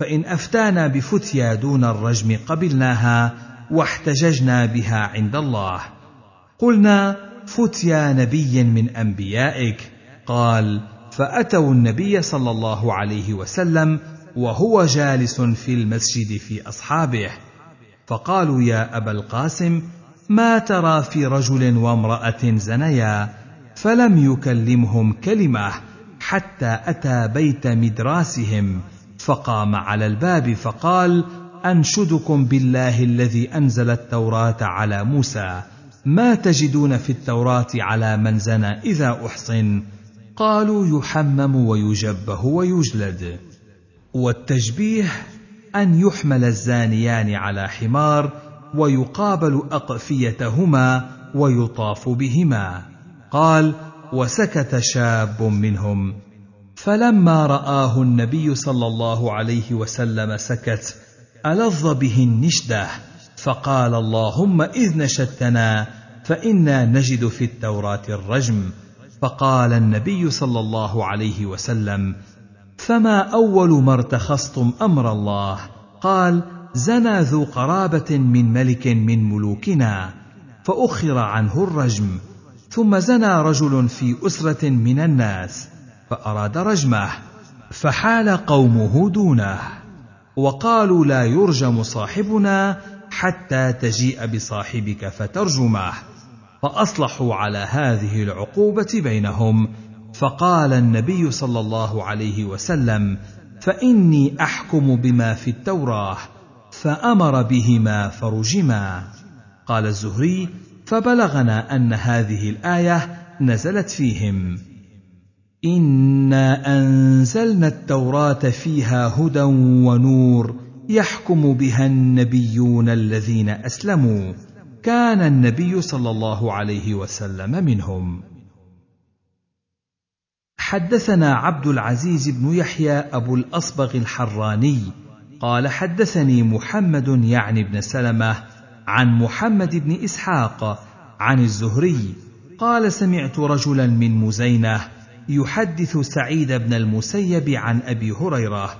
فإن أفتانا بفتيا دون الرجم قبلناها واحتججنا بها عند الله. قلنا فتيا نبي من أنبيائك. قال فأتوا النبي صلى الله عليه وسلم وهو جالس في المسجد في أصحابه. فقالوا يا أبا القاسم ما ترى في رجل وامرأة زنيا؟ فلم يكلمهم كلمة. حتى أتى بيت مدراسهم فقام على الباب فقال أنشدكم بالله الذي أنزل التوراة على موسى ما تجدون في التوراة على من زنى إذا أحصن؟ قالوا يحمم ويجبه ويجلد. والتشبيه أن يحمل الزانيان على حمار ويقابل أقفيتهما ويطاف بهما. قال وسكت شاب منهم. فلما رآه النبي صلى الله عليه وسلم سكت ألظ به النشده فقال اللهم إذ نشدتنا فإنا نجد في التوراة الرجم. فقال النبي صلى الله عليه وسلم فما أول ما ارتخصتم أمر الله؟ قال زنى ذو قرابة من ملك من ملوكنا. فأخر عنه الرجم. ثم زنى رجل في أسرة من الناس فأراد رجمه فحال قومه دونه وقالوا لا يرجم صاحبنا حتى تجيء بصاحبك فترجمه. فأصلحوا على هذه العقوبة بينهم فقال النبي صلى الله عليه وسلم فإني أحكم بما في التوراة فأمر بهما فرجما. قال الزهري فبلغنا أن هذه الآية نزلت فيهم. انا انزلنا التوراة فيها هدى ونور يحكم بها النبيون الذين أسلموا. كان النبي صلى الله عليه وسلم منهم. حدثنا عبد العزيز بن يحيى أبو الأصبغ الحراني قال حدثني محمد يعني بن سلمة عن محمد بن إسحاق عن الزهري قال سمعت رجلا من مزينة يحدث سعيد بن المسيب عن أبي هريرة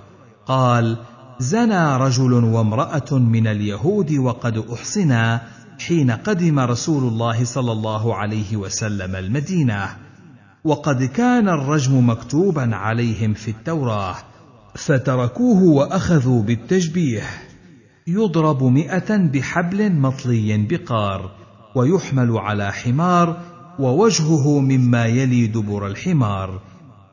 قال زنى رجل وامرأة من اليهود وقد احصنا حين قدم رسول الله صلى الله عليه وسلم المدينة وقد كان الرجم مكتوبا عليهم في التوراة فتركوه وأخذوا بالتشبيه. يضرب مئة بحبل مطلي بقار ويحمل على حمار ووجهه مما يلي دبر الحمار.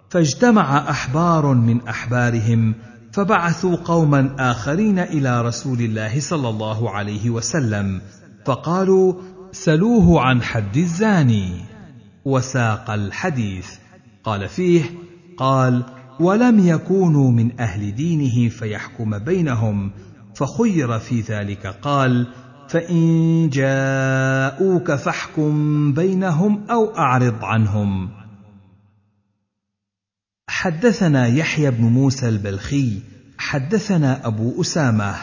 فاجتمع أحبار من أحبارهم فبعثوا قوما آخرين إلى رسول الله صلى الله عليه وسلم فقالوا سلوه عن حد الزاني وساق الحديث. قال فيه قال ولم يكونوا من أهل دينه فيحكم بينهم فخير في ذلك. قال فإن جاءوك فاحكم بينهم أو أعرض عنهم. حدثنا يحيى بن موسى البلخي حدثنا أبو أسامة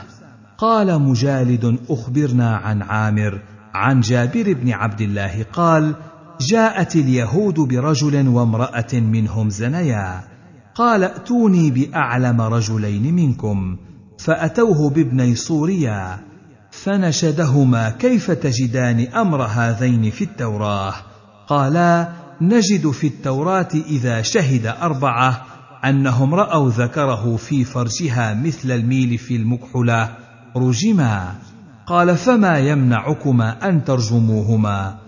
قال مجالد أخبرنا عن عامر عن جابر بن عبد الله قال جاءت اليهود برجل وامرأة منهم زنيا قال ائتوني بأعلم رجلين منكم. فأتوه بابني صوريا فنشدهما كيف تجدان أمر هذين في التوراه؟ قالا نجد في التوراة إذا شهد أربعة أنهم رأوا ذكره في فرجها مثل الميل في المكحله رجما قال فما يمنعكما أن ترجموهما؟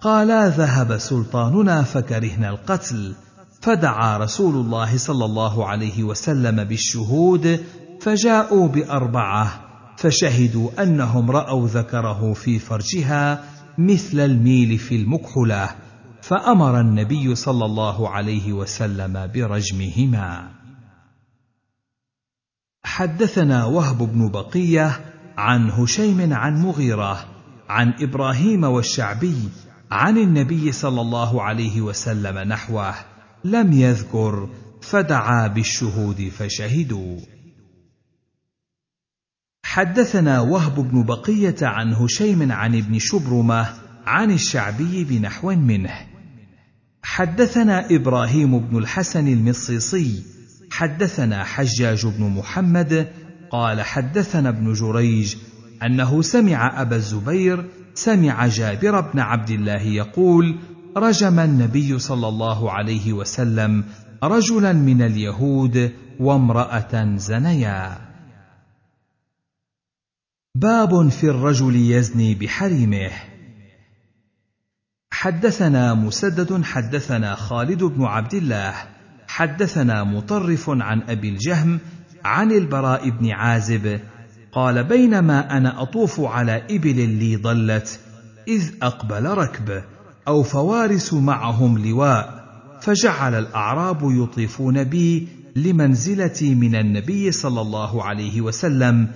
قالا ذهب سلطاننا فكرهنا القتل فدعا رسول الله صلى الله عليه وسلم بالشهود فجاءوا بأربعة فشهدوا أنهم رأوا ذكره في فرجها مثل الميل في المكحله فأمر النبي صلى الله عليه وسلم برجمهما. حدثنا وهب بن بقية عن هشيم عن مغيرة عن إبراهيم والشعبي عن النبي صلى الله عليه وسلم نحوه لم يذكر فدعا بالشهود فشهدوا. حدثنا وهب بن بقية عن هشيم عن ابن شبرمة عن الشعبي بنحو منه. حدثنا إبراهيم بن الحسن المصيصي حدثنا حجاج بن محمد قال حدثنا ابن جريج أنه سمع أبا الزبير سمع جابر بن عبد الله يقول رجم النبي صلى الله عليه وسلم رجلا من اليهود وامرأة زنيا باب في الرجل يزني بحريمه. حدثنا مسدد حدثنا خالد بن عبد الله حدثنا مطرف عن أبي الجهم عن البراء بن عازب قال بينما أنا أطوف على إبل لي ضلت إذ أقبل ركب أو فوارس معهم لواء فجعل الأعراب يطيفون بي لمنزلتي من النبي صلى الله عليه وسلم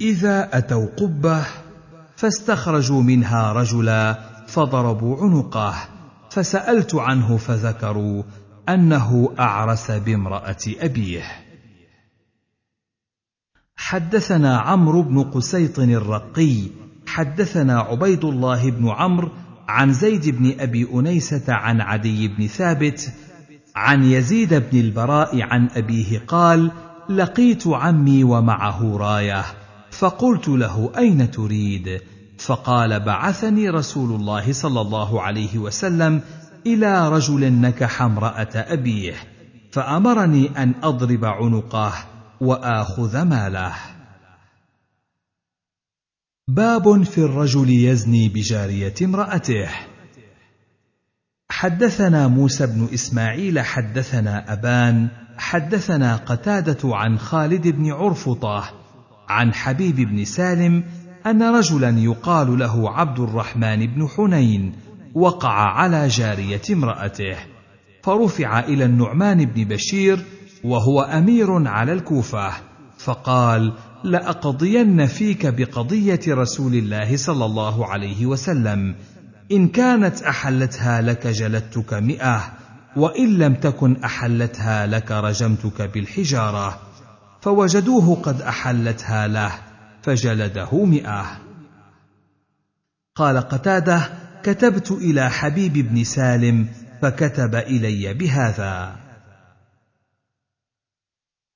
إذا أتوا قبة فاستخرجوا منها رجلا فضربوا عنقه فسألت عنه فذكروا أنه أعرس بامرأة أبيه. حدثنا عمرو بن قسيط الرقي حدثنا عبيد الله بن عمرو عن زيد بن أبي أنيسة عن عدي بن ثابت عن يزيد بن البراء عن أبيه قال لقيت عمي ومعه راية. فقلت له أين تريد؟ فقال بعثني رسول الله صلى الله عليه وسلم إلى رجل نكح امرأة أبيه فأمرني أن أضرب عنقه وآخذ ماله. باب في الرجل يزني بجارية امرأته. حدثنا موسى بن إسماعيل حدثنا أبان حدثنا قتادة عن خالد بن عرفطة عن حبيب بن سالم أن رجلا يقال له عبد الرحمن بن حنين وقع على جارية امرأته فرفع إلى النعمان بن بشير وهو أمير على الكوفة فقال لأقضين فيك بقضية رسول الله صلى الله عليه وسلم إن كانت أحلتها لك جلدتك مئة وإن لم تكن أحلتها لك رجمتك بالحجارة. فوجدوه قد أحلتها له فجلده مئة. قال قتادة كتبت إلى حبيب بن سالم فكتب إلي بهذا.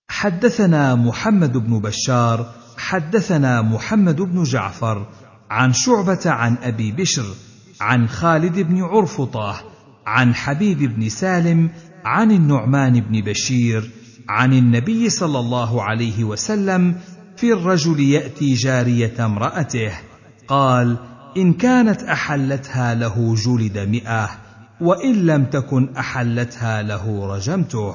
حدثنا محمد بن بشار حدثنا محمد بن جعفر عن شعبة عن أبي بشر عن خالد بن عرفطة عن حبيب بن سالم عن النعمان بن بشير عن النبي صلى الله عليه وسلم في الرجل يأتي جارية امرأته قال إن كانت أحلتها له جلد مئة وإن لم تكن أحلتها له رجمته.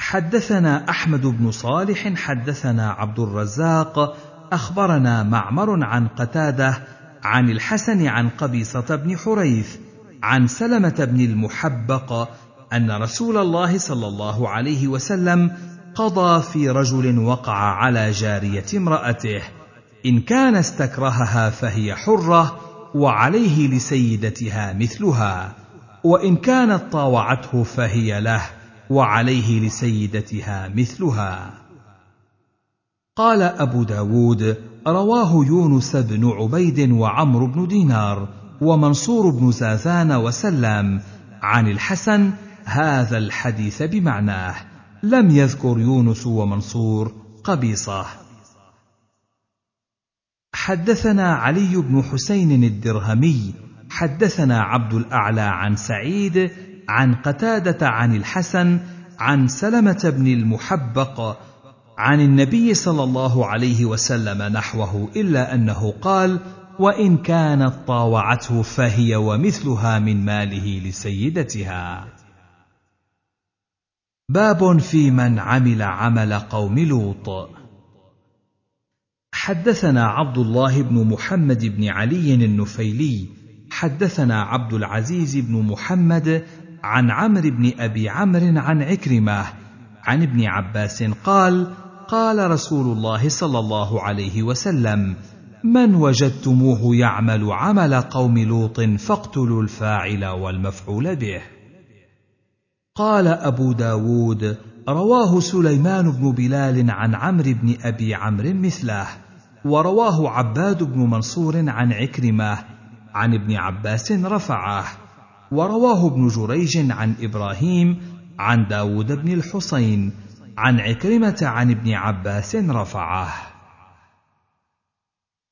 حدثنا أحمد بن صالح حدثنا عبد الرزاق أخبرنا معمر عن قتادة عن الحسن عن قبيصة بن حريث عن سلمة بن المحبق أن رسول الله صلى الله عليه وسلم قضى في رجل وقع على جارية امرأته. إن كان استكرهها فهي حرة وعليه لسيدتها مثلها. وإن كانت طاوعته فهي له وعليه لسيدتها مثلها. قال أبو داود رواه يونس بن عبيد وعمرو بن دينار ومنصور بن زازان وسلام عن الحسن هذا الحديث بمعناه لم يذكر يونس ومنصور قبيصة. حدثنا علي بن حسين الدرهمي حدثنا عبد الأعلى عن سعيد عن قتادة عن الحسن عن سلمة بن المحبق عن النبي صلى الله عليه وسلم نحوه إلا أنه قال وإن كانت طاوعته فهي ومثلها من ماله لسيدتها. باب في من عمل عمل قوم لوط. حدثنا عبد الله بن محمد بن علي النفيلي حدثنا عبد العزيز بن محمد عن عمرو بن أبي عمرو عن عكرمة عن ابن عباس قال قال رسول الله صلى الله عليه وسلم من وجدتموه يعمل عمل قوم لوط فاقتلوا الفاعل والمفعول به. قال أبو داود رواه سليمان بن بلال عن عمرو بن أبي عمرو مثله ورواه عباد بن منصور عن عكرمة عن ابن عباس رفعه ورواه ابن جريج عن إبراهيم عن داود بن الحصين عن عكرمة عن ابن عباس رفعه.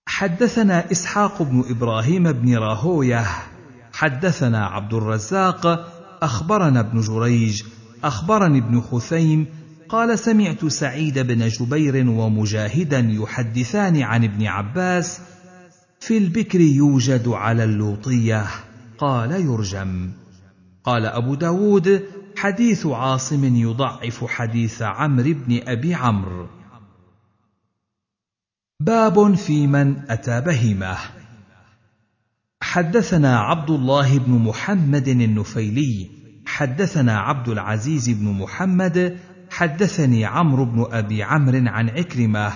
حدثنا إسحاق بن إبراهيم بن راهوية حدثنا عبد الرزاق أخبرنا ابن جريج أخبرني ابن خثيم قال سمعت سعيد بن جبير ومجاهدا يحدثان عن ابن عباس في البكر يوجد على اللوطية قال يرجم. قال أبو داود حديث عاصم يضعف حديث عمرو بن أبي عمرو. باب في من أتى بهيمة. حدثنا عبد الله بن محمد النفيلي حدثنا عبد العزيز بن محمد حدثني عمرو بن أبي عمرو عن عكرمة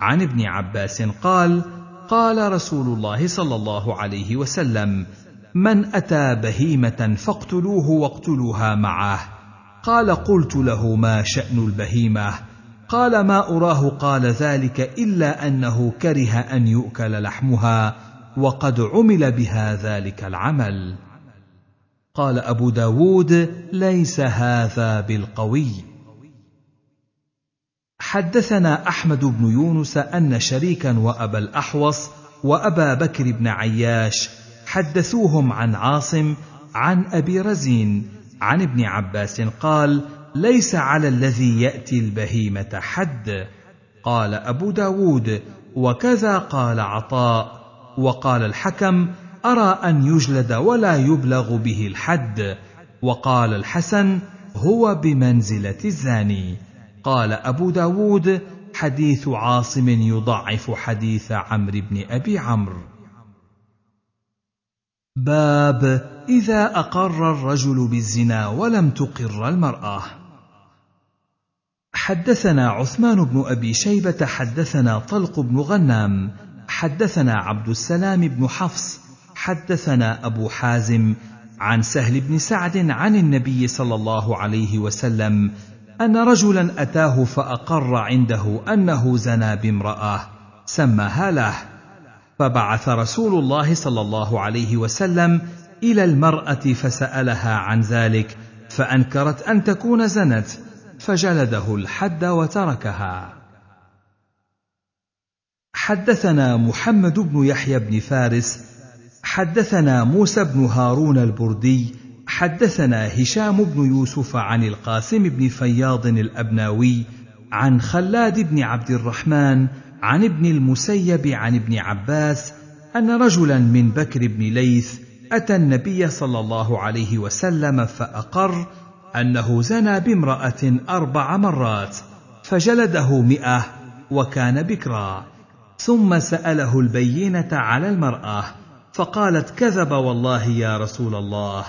عن ابن عباس قال قال رسول الله صلى الله عليه وسلم من أتى بهيمة فاقتلوه واقتلوها معه. قال قلت له ما شأن البهيمة؟ قال ما أراه قال ذلك إلا أنه كره أن يؤكل لحمها. وقد عمل بها ذلك العمل. قال أبو داود ليس هذا بالقوي. حدثنا أحمد بن يونس أن شريكا وأبا الأحوص وأبا بكر بن عياش حدثوهم عن عاصم عن أبي رزين عن ابن عباس قال ليس على الذي يأتي البهيمة حد. قال أبو داود وكذا قال عطاء. وقال الحكم أرى أن يجلد ولا يبلغ به الحد. وقال الحسن هو بمنزلة الزاني. قال أبو داود حديث عاصم يضعف حديث عمرو بن أبي عمرو. باب إذا أقر الرجل بالزنا ولم تقر المرأة. حدثنا عثمان بن أبي شيبة حدثنا طلق بن غنام. حدثنا عبد السلام بن حفص حدثنا أبو حازم عن سهل بن سعد عن النبي صلى الله عليه وسلم أن رجلا أتاه فأقر عنده أنه زنى بامرأة سماها له. فبعث رسول الله صلى الله عليه وسلم إلى المرأة فسألها عن ذلك فأنكرت أن تكون زنت فجلده الحد وتركها. حدثنا محمد بن يحيى بن فارس حدثنا موسى بن هارون البردي حدثنا هشام بن يوسف عن القاسم بن فياض الأبناوي عن خلاد بن عبد الرحمن عن ابن المسيب عن ابن عباس أن رجلا من بكر بن ليث أتى النبي صلى الله عليه وسلم فأقر أنه زنى بامرأة أربع مرات فجلده مئة وكان بكرا ثم سأله البينة على المرأة فقالت كذب والله يا رسول الله.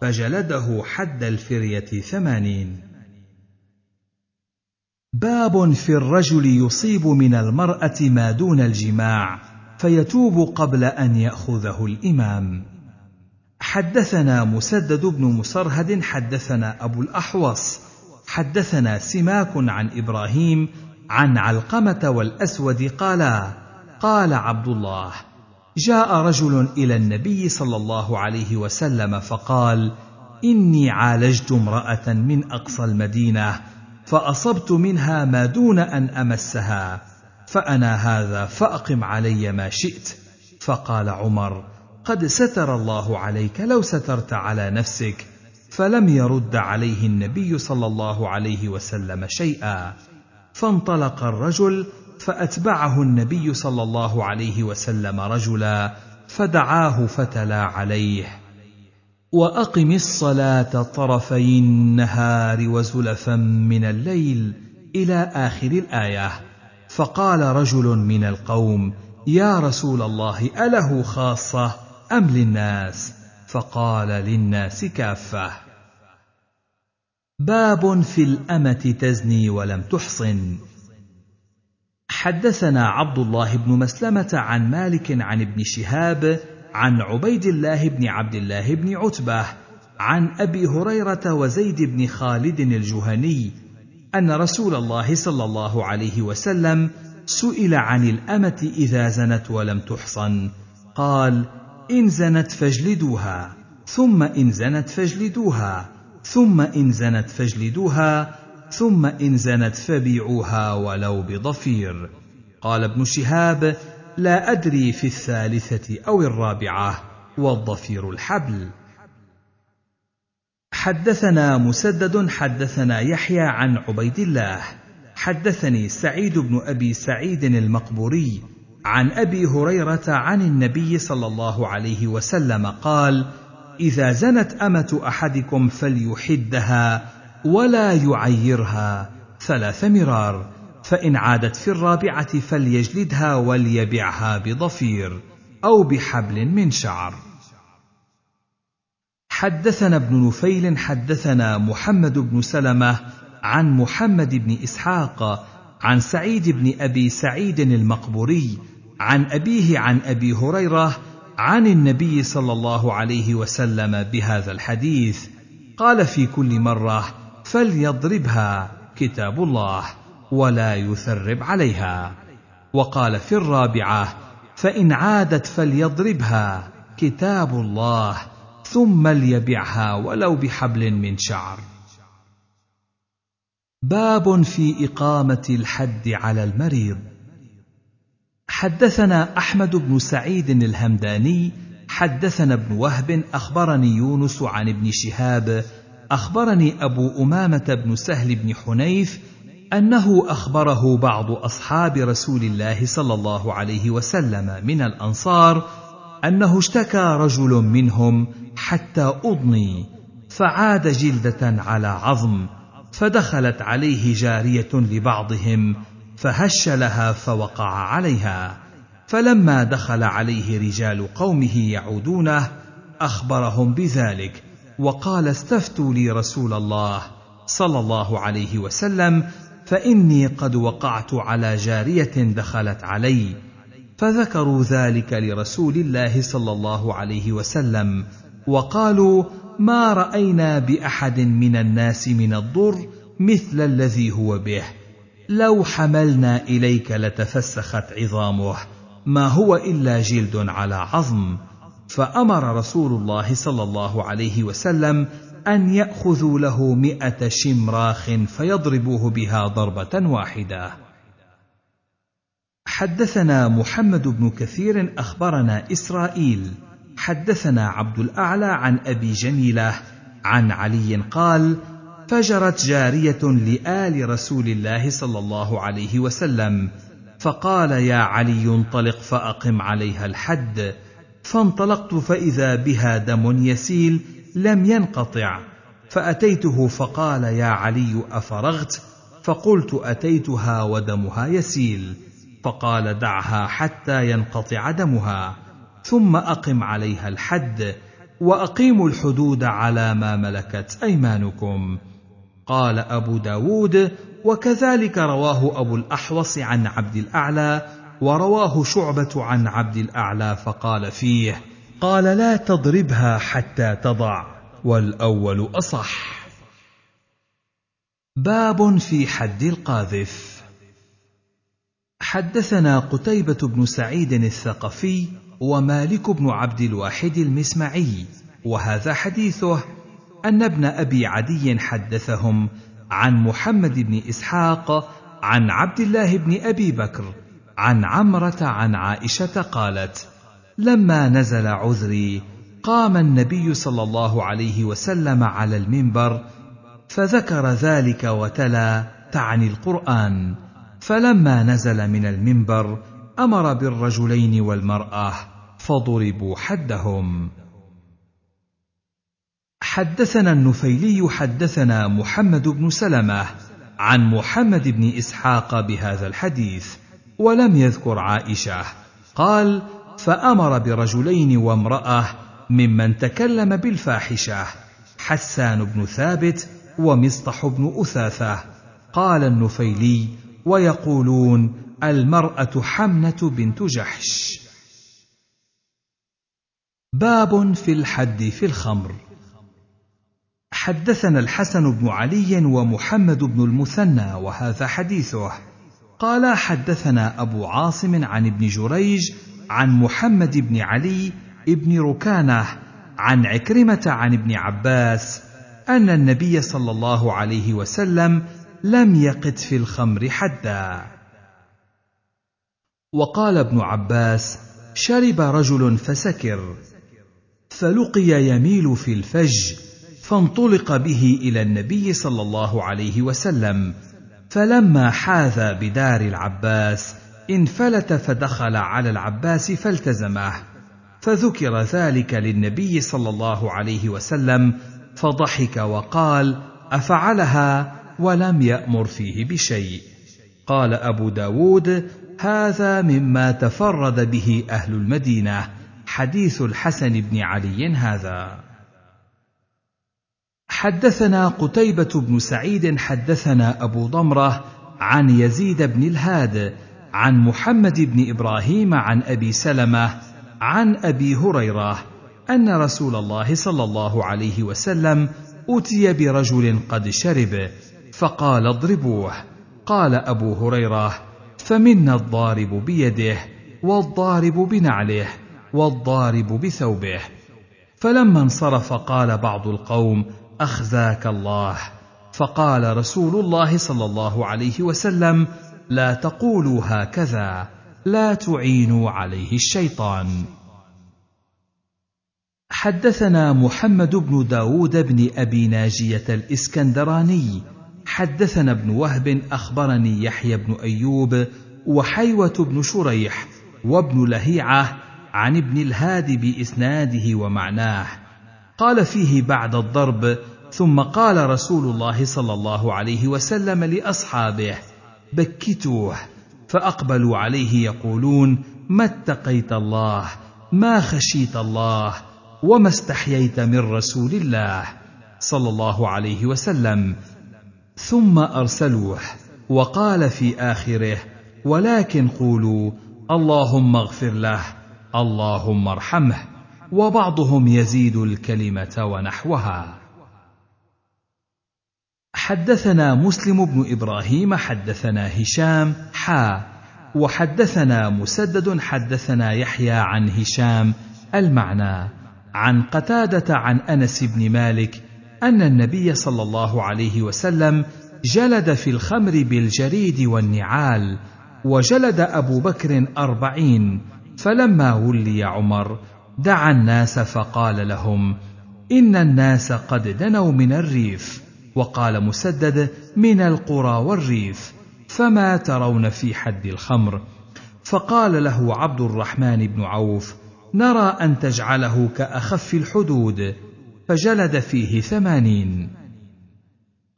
فجلده حد الفرية ثمانين. باب في الرجل يصيب من المرأة ما دون الجماع فيتوب قبل أن يأخذه الإمام. حدثنا مسدد بن مسرهد حدثنا أبو الأحوص حدثنا سماك عن إبراهيم عن علقمة والأسود قالا قال عبد الله جاء رجل إلى النبي صلى الله عليه وسلم فقال إني عالجت امرأة من أقصى المدينة فأصبت منها ما دون أن أمسها فأنا هذا فأقم علي ما شئت. فقال عمر قد ستر الله عليك لو سترت على نفسك فلم يرد عليه النبي صلى الله عليه وسلم شيئا. فانطلق الرجل فأتبعه النبي صلى الله عليه وسلم رجلا فدعاه فتلا عليه. وأقم الصلاة طرفي النهار وزلفا من الليل إلى آخر الآية. فقال رجل من القوم يا رسول الله أله خاصة أم للناس؟ فقال للناس كافة. باب في الأمة تزني ولم تحصن. حدثنا عبد الله بن مسلمة عن مالك عن ابن شهاب عن عبيد الله بن عبد الله بن عتبة عن أبي هريرة وزيد بن خالد الجهني أن رسول الله صلى الله عليه وسلم سئل عن الأمة إذا زنت ولم تحصن. قال إن زنت فاجلدوها ثم إن زنت فاجلدوها. ثم إن زنت فاجلدوها ثم إن زنت فبيعوها ولو بضفير. قال ابن شهاب لا أدري في الثالثة أو الرابعة والضفير الحبل. حدثنا مسدد حدثنا يحيى عن عبيد الله. حدثني سعيد بن أبي سعيد المقبوري عن أبي هريرة عن النبي صلى الله عليه وسلم قال إذا زنت أمة أحدكم فليحدها ولا يعيرها ثلاث مرار فإن عادت في الرابعة فليجلدها وليبعها بضفير أو بحبل من شعر. حدثنا ابن نفيل حدثنا محمد بن سلمة عن محمد بن إسحاق عن سعيد بن أبي سعيد المقبوري عن أبيه عن أبي هريرة عن النبي صلى الله عليه وسلم بهذا الحديث. قال في كل مرة فليضربها كتاب الله ولا يثرب عليها. وقال في الرابعة فإن عادت فليضربها كتاب الله ثم ليبعها ولو بحبل من شعر. باب في إقامة الحد على المريض. حدثنا أحمد بن سعيد الهمداني حدثنا ابن وهب أخبرني يونس عن ابن شهاب أخبرني أبو أمامة بن سهل بن حنيف أنه أخبره بعض أصحاب رسول الله صلى الله عليه وسلم من الأنصار أنه اشتكى رجل منهم حتى أضني فعاد جلدة على عظم فدخلت عليه جارية لبعضهم فهش لها فوقع عليها فلما دخل عليه رجال قومه يعودونه أخبرهم بذلك وقال استفتوا لي رسول الله صلى الله عليه وسلم فإني قد وقعت على جارية دخلت علي فذكروا ذلك لرسول الله صلى الله عليه وسلم وقالوا ما رأينا بأحد من الناس من الضر مثل الذي هو به. لو حملنا إليك لتفسخت عظامه ما هو إلا جلد على عظم. فأمر رسول الله صلى الله عليه وسلم أن يأخذوا له مائه شمراخ فيضربوه بها ضربة واحدة. حدثنا محمد بن كثير أخبرنا إسرائيل. حدثنا عبد الأعلى عن أبي جميلة عن علي قال فجرت جارية لآل رسول الله صلى الله عليه وسلم فقال يا علي انطلق فأقم عليها الحد. فانطلقت فإذا بها دم يسيل لم ينقطع فأتيته فقال يا علي أفرغت؟ فقلت أتيتها ودمها يسيل. فقال دعها حتى ينقطع دمها. ثم أقم عليها الحد وأقيموا الحدود على ما ملكت أيمانكم. قال أبو داود وكذلك رواه أبو الأحوص عن عبد الأعلى ورواه شعبة عن عبد الأعلى فقال فيه قال لا تضربها حتى تضع والأول أصح. باب في حد القاذف. حدثنا قتيبة بن سعيد الثقفي ومالك بن عبد الواحد المسمعي وهذا حديثه أن ابن أبي عدي حدثهم عن محمد بن إسحاق عن عبد الله بن أبي بكر عن عمرة عن عائشة قالت لما نزل عذري قام النبي صلى الله عليه وسلم على المنبر فذكر ذلك وتلا تعني القرآن. فلما نزل من المنبر أمر بالرجلين والمرأة فضربوا حدهم. حدثنا النفيلي حدثنا محمد بن سلمة عن محمد بن إسحاق بهذا الحديث ولم يذكر عائشة. قال فأمر برجلين وامرأة ممن تكلم بالفاحشة حسان بن ثابت ومصطح بن أثاثة. قال النفيلي ويقولون المرأة حمنة بنت جحش. باب في الحد في الخمر. حدثنا الحسن بن علي ومحمد بن المثنى وهذا حديثه. قال حدثنا أبو عاصم عن ابن جريج عن محمد بن علي بن ركانة عن عكرمة عن ابن عباس أن النبي صلى الله عليه وسلم لم يقت في الخمر حدا. وقال ابن عباس شرب رجل فسكر فلقي يميل في الفج فانطلق به إلى النبي صلى الله عليه وسلم فلما حاذ بدار العباس انفلت فدخل على العباس فالتزمه فذكر ذلك للنبي صلى الله عليه وسلم فضحك وقال أفعلها ولم يأمر فيه بشيء؟ قال أبو داود هذا مما تفرد به أهل المدينة حديث الحسن بن علي هذا. حدثنا قتيبة بن سعيد حدثنا أبو ضمرة عن يزيد بن الهاد عن محمد بن إبراهيم عن أبي سلمة عن أبي هريرة أن رسول الله صلى الله عليه وسلم أتي برجل قد شرب فقال اضربوه. قال أبو هريرة فمنا الضارب بيده والضارب بنعله والضارب بثوبه. فلما انصرف قال بعض القوم اخزاك الله. فقال رسول الله صلى الله عليه وسلم لا تقولوا هكذا لا تعينوا عليه الشيطان. حدثنا محمد بن داود بن أبي ناجية الإسكندراني. حدثنا ابن وهب أخبرني يحيى بن أيوب وحيوة بن شريح وابن لهيعة عن ابن الهادي بإسناده ومعناه. قال فيه بعد الضرب ثم قال رسول الله صلى الله عليه وسلم لأصحابه بكتوه فأقبلوا عليه يقولون ما اتقيت الله ما خشيت الله وما استحييت من رسول الله صلى الله عليه وسلم. ثم أرسلوه وقال في آخره ولكن قولوا اللهم اغفر له اللهم ارحمه وبعضهم يزيد الكلمة ونحوها. حدثنا مسلم بن إبراهيم حدثنا هشام حا. وحدثنا مسدد حدثنا يحيى عن هشام. المعنى عن قتادة عن أنس بن مالك أن النبي صلى الله عليه وسلم جلد في الخمر بالجريد والنعال وجلد أبو بكر أربعين. فلما ولي عمر دعا الناس فقال لهم إن الناس قد دنوا من الريف. وقال مسدد من القرى والريف فما ترون في حد الخمر؟ فقال له عبد الرحمن بن عوف نرى أن تجعله كأخف الحدود فجلد فيه ثمانين.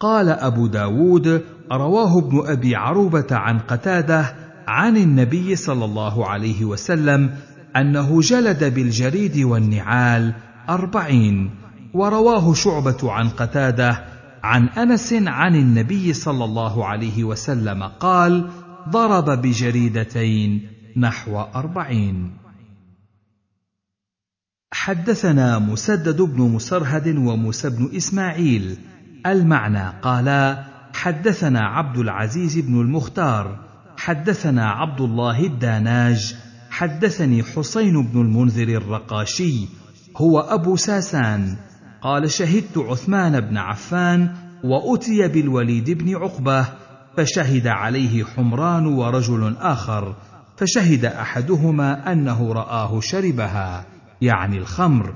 قال أبو داود رواه ابن أبي عروبة عن قتادة عن النبي صلى الله عليه وسلم أنه جلد بالجريد والنعال أربعين ورواه شعبة عن قتادة عن أنس عن النبي صلى الله عليه وسلم قال ضرب بجريدتين نحو أربعين حدثنا مسدد بن مسرهد وموسى بن إسماعيل. المعنى قالا حدثنا عبد العزيز بن المختار حدثنا عبد الله الداناج حدثني حسين بن المنذر الرقاشي هو أبو ساسان قال شهدت عثمان بن عفان وأتي بالوليد بن عقبة فشهد عليه حمران ورجل آخر فشهد أحدهما أنه رآه شربها يعني الخمر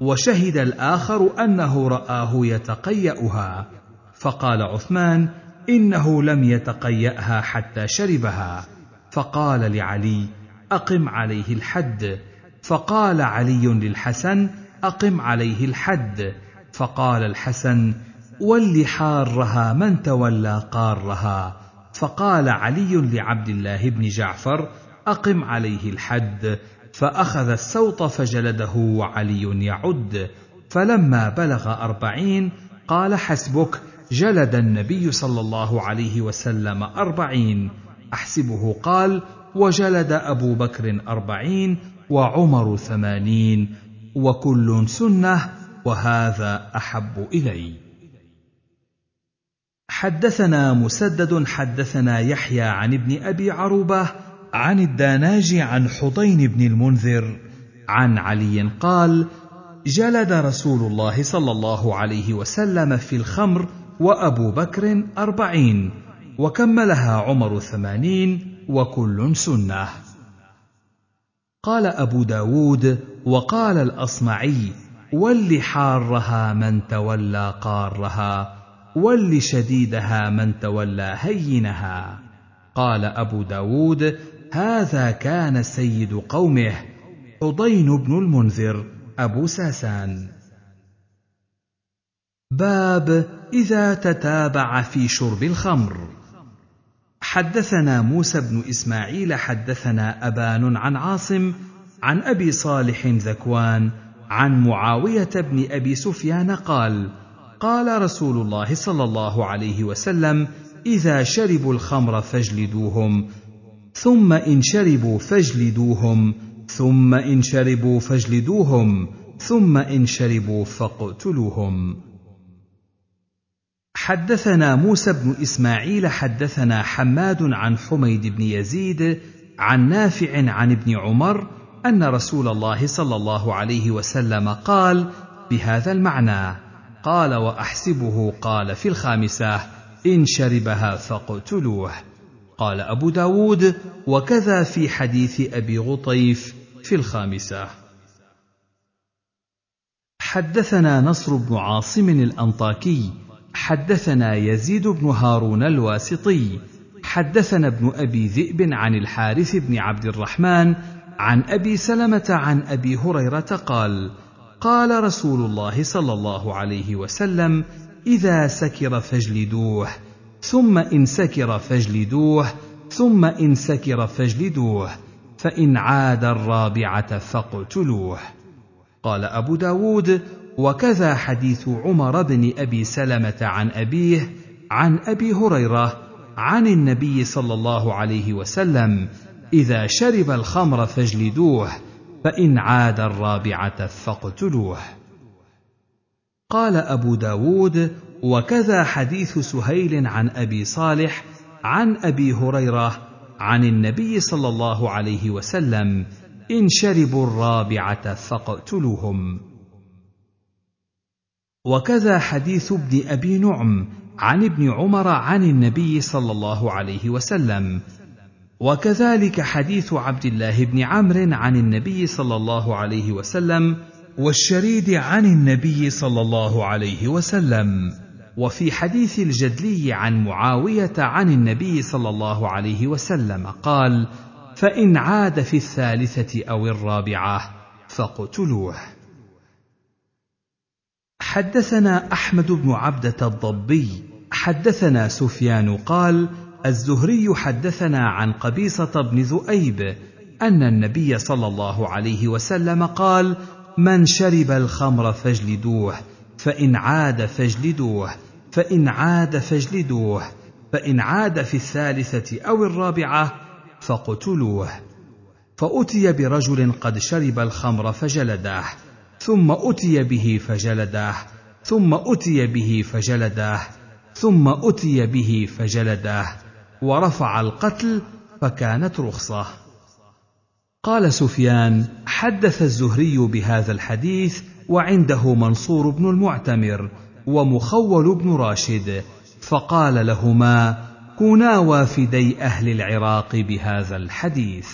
وشهد الآخر أنه رآه يتقيأها فقال عثمان إنه لم يتقيأها حتى شربها فقال لعلي أقم عليه الحد فقال علي للحسن أقم عليه الحد. فقال الحسن ول حارها من تولى قارها. فقال علي لعبد الله بن جعفر أقم عليه الحد. فأخذ السوط فجلده وعلي يعد. فلما بلغ أربعين قال حسبك جلد النبي صلى الله عليه وسلم أربعين. أحسبه قال وجلد أبو بكر أربعين وعمر ثمانين. وكل سنة وهذا أحب إلي. حدثنا مسدد حدثنا يحيى عن ابن أبي عروبة عن الداناج عن حطين بن المنذر عن علي قال جلد رسول الله صلى الله عليه وسلم في الخمر وأبو بكر أربعين وكملها عمر ثمانين وكل سنة. قال أبو داود وقال الأصمعي ول حارها من تولى قارها ول شديدها من تولى هينها. قال أبو داود هذا كان سيد قومه حضين بن المنذر أبو ساسان. باب إذا تتابع في شرب الخمر. حدثنا موسى بن إسماعيل حدثنا أبان عن عاصم عن أبي صالح ذكوان عن معاوية بن أبي سفيان قال قال رسول الله صلى الله عليه وسلم إذا شربوا الخمر فاجلدوهم ثم إن شربوا فاجلدوهم ثم إن شربوا فاجلدوهم ثم إن شربوا فاقتلوهم. حدثنا موسى بن إسماعيل حدثنا حماد عن حميد بن يزيد عن نافع عن ابن عمر أن رسول الله صلى الله عليه وسلم قال بهذا المعنى قال وأحسبه قال في الخامسة إن شربها فاقتلوه. قال أبو داود وكذا في حديث أبي غطيف في الخامسة. حدثنا نصر بن عاصم الأنطاكي حدثنا يزيد بن هارون الواسطي حدثنا ابن أبي ذئب عن الحارث بن عبد الرحمن عن أبي سلمة عن أبي هريرة قال قال رسول الله صلى الله عليه وسلم إذا سكر فاجلدوه ثم إن سكر فاجلدوه ثم إن سكر فاجلدوه فإن عاد الرابعة فاقتلوه. قال أبو داود وكذا حديث عمر بن أبي سلمة عن أبيه عن أبي هريرة عن النبي صلى الله عليه وسلم إذا شرب الخمر فاجلدوه فإن عاد الرابعة فاقتلوه. قال أبو داود وكذا حديث سهيل عن أبي صالح عن أبي هريرة عن النبي صلى الله عليه وسلم إن شربوا الرابعة فاقتلوهم. وكذا حديث ابن أبي نعم عن ابن عمر عن النبي صلى الله عليه وسلم وكذلك حديث عبد الله بن عمرو عن النبي صلى الله عليه وسلم والشريد عن النبي صلى الله عليه وسلم. وفي حديث الجدلي عن معاوية عن النبي صلى الله عليه وسلم قال فإن عاد في الثالثة أو الرابعة فاقتلوه. حدثنا أحمد بن عبدة الضبي حدثنا سفيان قال الزهري حدثنا عن قبيصة بن ذؤيب أن النبي صلى الله عليه وسلم قال من شرب الخمر فاجلدوه فإن عاد فاجلدوه فإن عاد فاجلدوه فإن عاد في الثالثة أو الرابعة فاقتلوه فأتي برجل قد شرب الخمر فجلداه ثم أتي به فجلداه ثم أتي به فجلداه ثم أتي به فجلداه. ورفع القتل فكانت رخصة. قال سفيان حدث الزهري بهذا الحديث وعنده منصور بن المعتمر ومخول بن راشد فقال لهما كونا وافدي أهل العراق بهذا الحديث.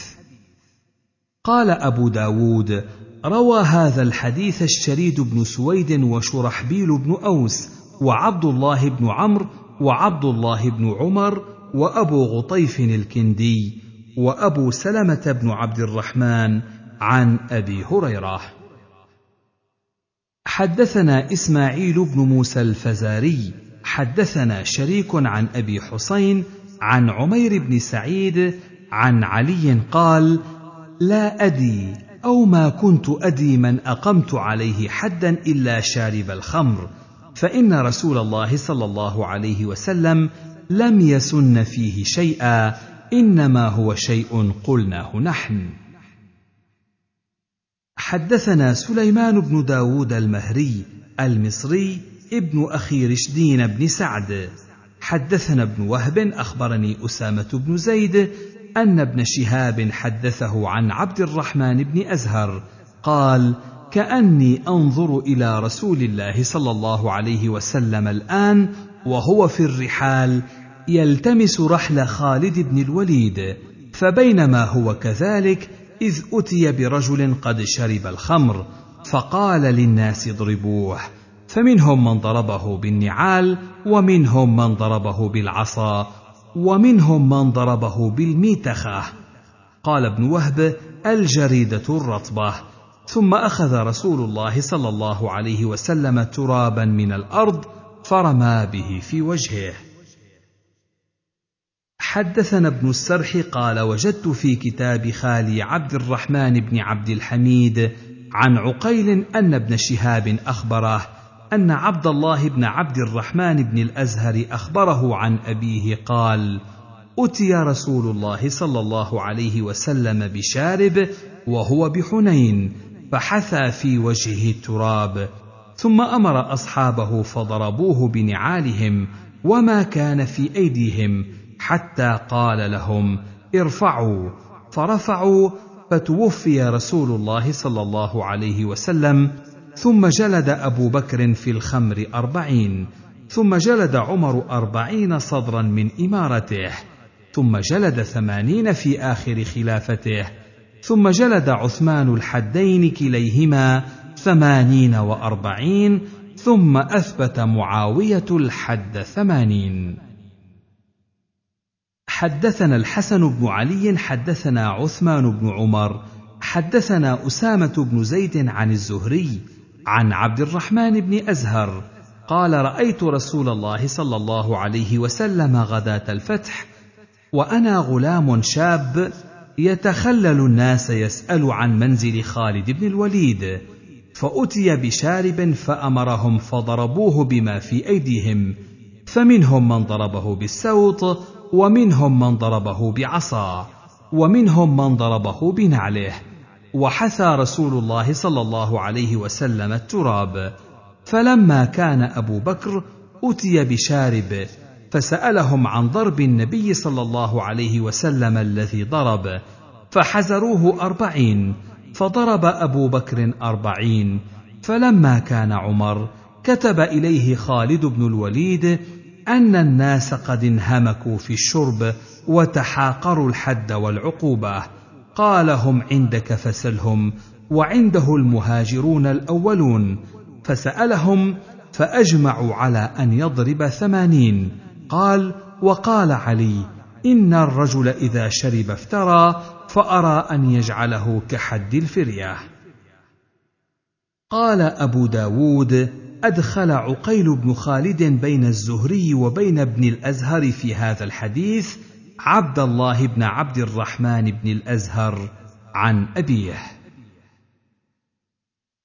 قال أبو داود روى هذا الحديث الشريد بن سويد وشرحبيل بن أوس وعبد الله بن عمرو وعبد الله بن عمر وأبو غطيف الكندي وأبو سلمة بن عبد الرحمن عن أبي هريرة. حدثنا إسماعيل بن موسى الفزاري حدثنا شريك عن أبي حسين عن عمير بن سعيد عن علي قال لا أدي أو ما كنت أدي من أقمت عليه حدا إلا شارب الخمر فإن رسول الله صلى الله عليه وسلم لم يسن فيه شيئا إنما هو شيء قلناه نحن. حدثنا سليمان بن داود المهري المصري ابن أخي رشدين بن سعد. حدثنا ابن وهب أخبرني أسامة بن زيد أن ابن شهاب حدثه عن عبد الرحمن بن أزهر قال كأني أنظر إلى رسول الله صلى الله عليه وسلم الآن وهو في الرحال يلتمس رحل خالد بن الوليد فبينما هو كذلك إذ أتي برجل قد شرب الخمر فقال للناس اضربوه فمنهم من ضربه بالنعال ومنهم من ضربه بالعصا ومنهم من ضربه بالميتخة. قال ابن وهب الجريدة الرطبة. ثم أخذ رسول الله صلى الله عليه وسلم ترابا من الأرض فرمى به في وجهه. حدثنا ابن السرح قال وجدت في كتاب خالي عبد الرحمن بن عبد الحميد عن عقيل أن ابن شهاب أخبره أن عبد الله بن عبد الرحمن بن الأزهر أخبره عن أبيه قال أتي رسول الله صلى الله عليه وسلم بشارب وهو بحنين فحثى في وجهه التراب. ثم أمر أصحابه فضربوه بنعالهم وما كان في أيديهم حتى قال لهم ارفعوا. فرفعوا فتوفي رسول الله صلى الله عليه وسلم. ثم جلد أبو بكر في الخمر أربعين. ثم جلد عمر أربعين صدرا من إمارته. ثم جلد ثمانين في آخر خلافته ثم جلد عثمان الحدين كليهما ثمانين وأربعين ثم أثبت معاوية الحد ثمانين. حدثنا الحسن بن علي حدثنا عثمان بن عمر حدثنا أسامة بن زيد عن الزهري عن عبد الرحمن بن أزهر قال رأيت رسول الله صلى الله عليه وسلم غداة الفتح وأنا غلام شاب يتخلل الناس يسأل عن منزل خالد بن الوليد فأتي بشارب فأمرهم فضربوه بما في أيديهم فمنهم من ضربه بالسوط ومنهم من ضربه بعصا ومنهم من ضربه بنعله وحثى رسول الله صلى الله عليه وسلم التراب. فلما كان أبو بكر أتي بشارب فسألهم عن ضرب النبي صلى الله عليه وسلم الذي ضرب فحزروه أربعين فضرب أبو بكر أربعين فلما كان عمر كتب إليه خالد بن الوليد أن الناس قد انهمكوا في الشرب وتحاقروا الحد والعقوبة. قال هم عندك فسلهم وعنده المهاجرون الأولون. فسألهم فأجمعوا على أن يضرب ثمانين. قال وقال علي إن الرجل إذا شرب افترى فأرى أن يجعله كحد الفرية. قال أبو داود أدخل عقيل بن خالد بين الزهري وبين ابن الأزهر في هذا الحديث عبد الله بن عبد الرحمن بن الأزهر عن أبيه.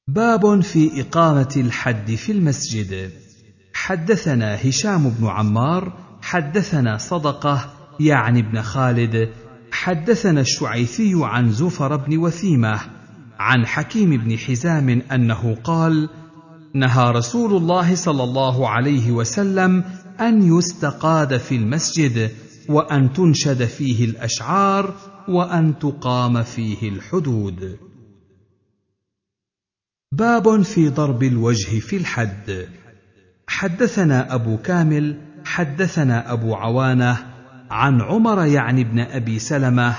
باب في إقامة الحد في المسجد. حدثنا هشام بن عمار حدثنا صدقة يعني ابن خالد حدثنا الشعيثي عن زفر بن وثيمة عن حكيم بن حزام أنه قال نهى رسول الله صلى الله عليه وسلم أن يستقاد في المسجد وأن تنشد فيه الأشعار وأن تقام فيه الحدود. باب في ضرب الوجه في الحد. حدثنا أبو كامل حدثنا أبو عوانة عن عمر يعني ابن أبي سلمة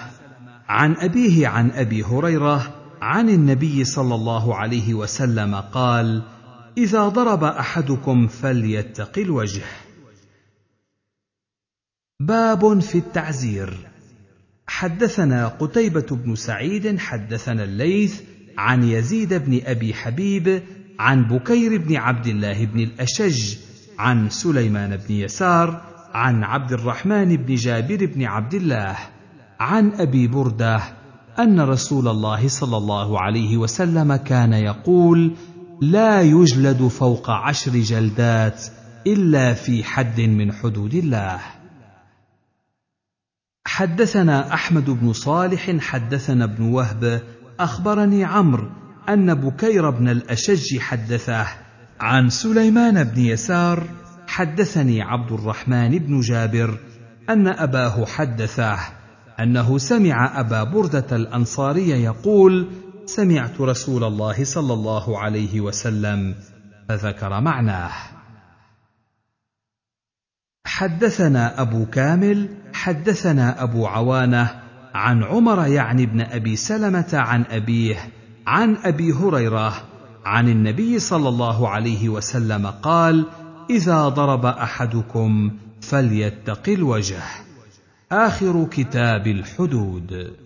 عن أبيه عن أبي هريرة عن النبي صلى الله عليه وسلم قال إذا ضرب أحدكم فليتق الوجه باب في التعزير. حدثنا قتيبة بن سعيد حدثنا الليث عن يزيد بن أبي حبيب عن بكير بن عبد الله بن الأشج عن سليمان بن يسار عن عبد الرحمن بن جابر بن عبد الله عن أبي بردة أن رسول الله صلى الله عليه وسلم كان يقول لا يجلد فوق عشر جلدات إلا في حد من حدود الله حدثنا أحمد بن صالح حدثنا ابن وهب أخبرني عمرو أن بكير بن الأشج حدثه عن سليمان بن يسار حدثني عبد الرحمن بن جابر أن أباه حدثه أنه سمع أبا بردة الأنصاري يقول سمعت رسول الله صلى الله عليه وسلم فذكر معناه. حدثنا أبو كامل حدثنا أبو عوانة عن عمر يعني ابن أبي سلمة عن أبيه عن أبي هريرة عن النبي صلى الله عليه وسلم قال إذا ضرب أحدكم فليتق الوجه. آخر كتاب الحدود.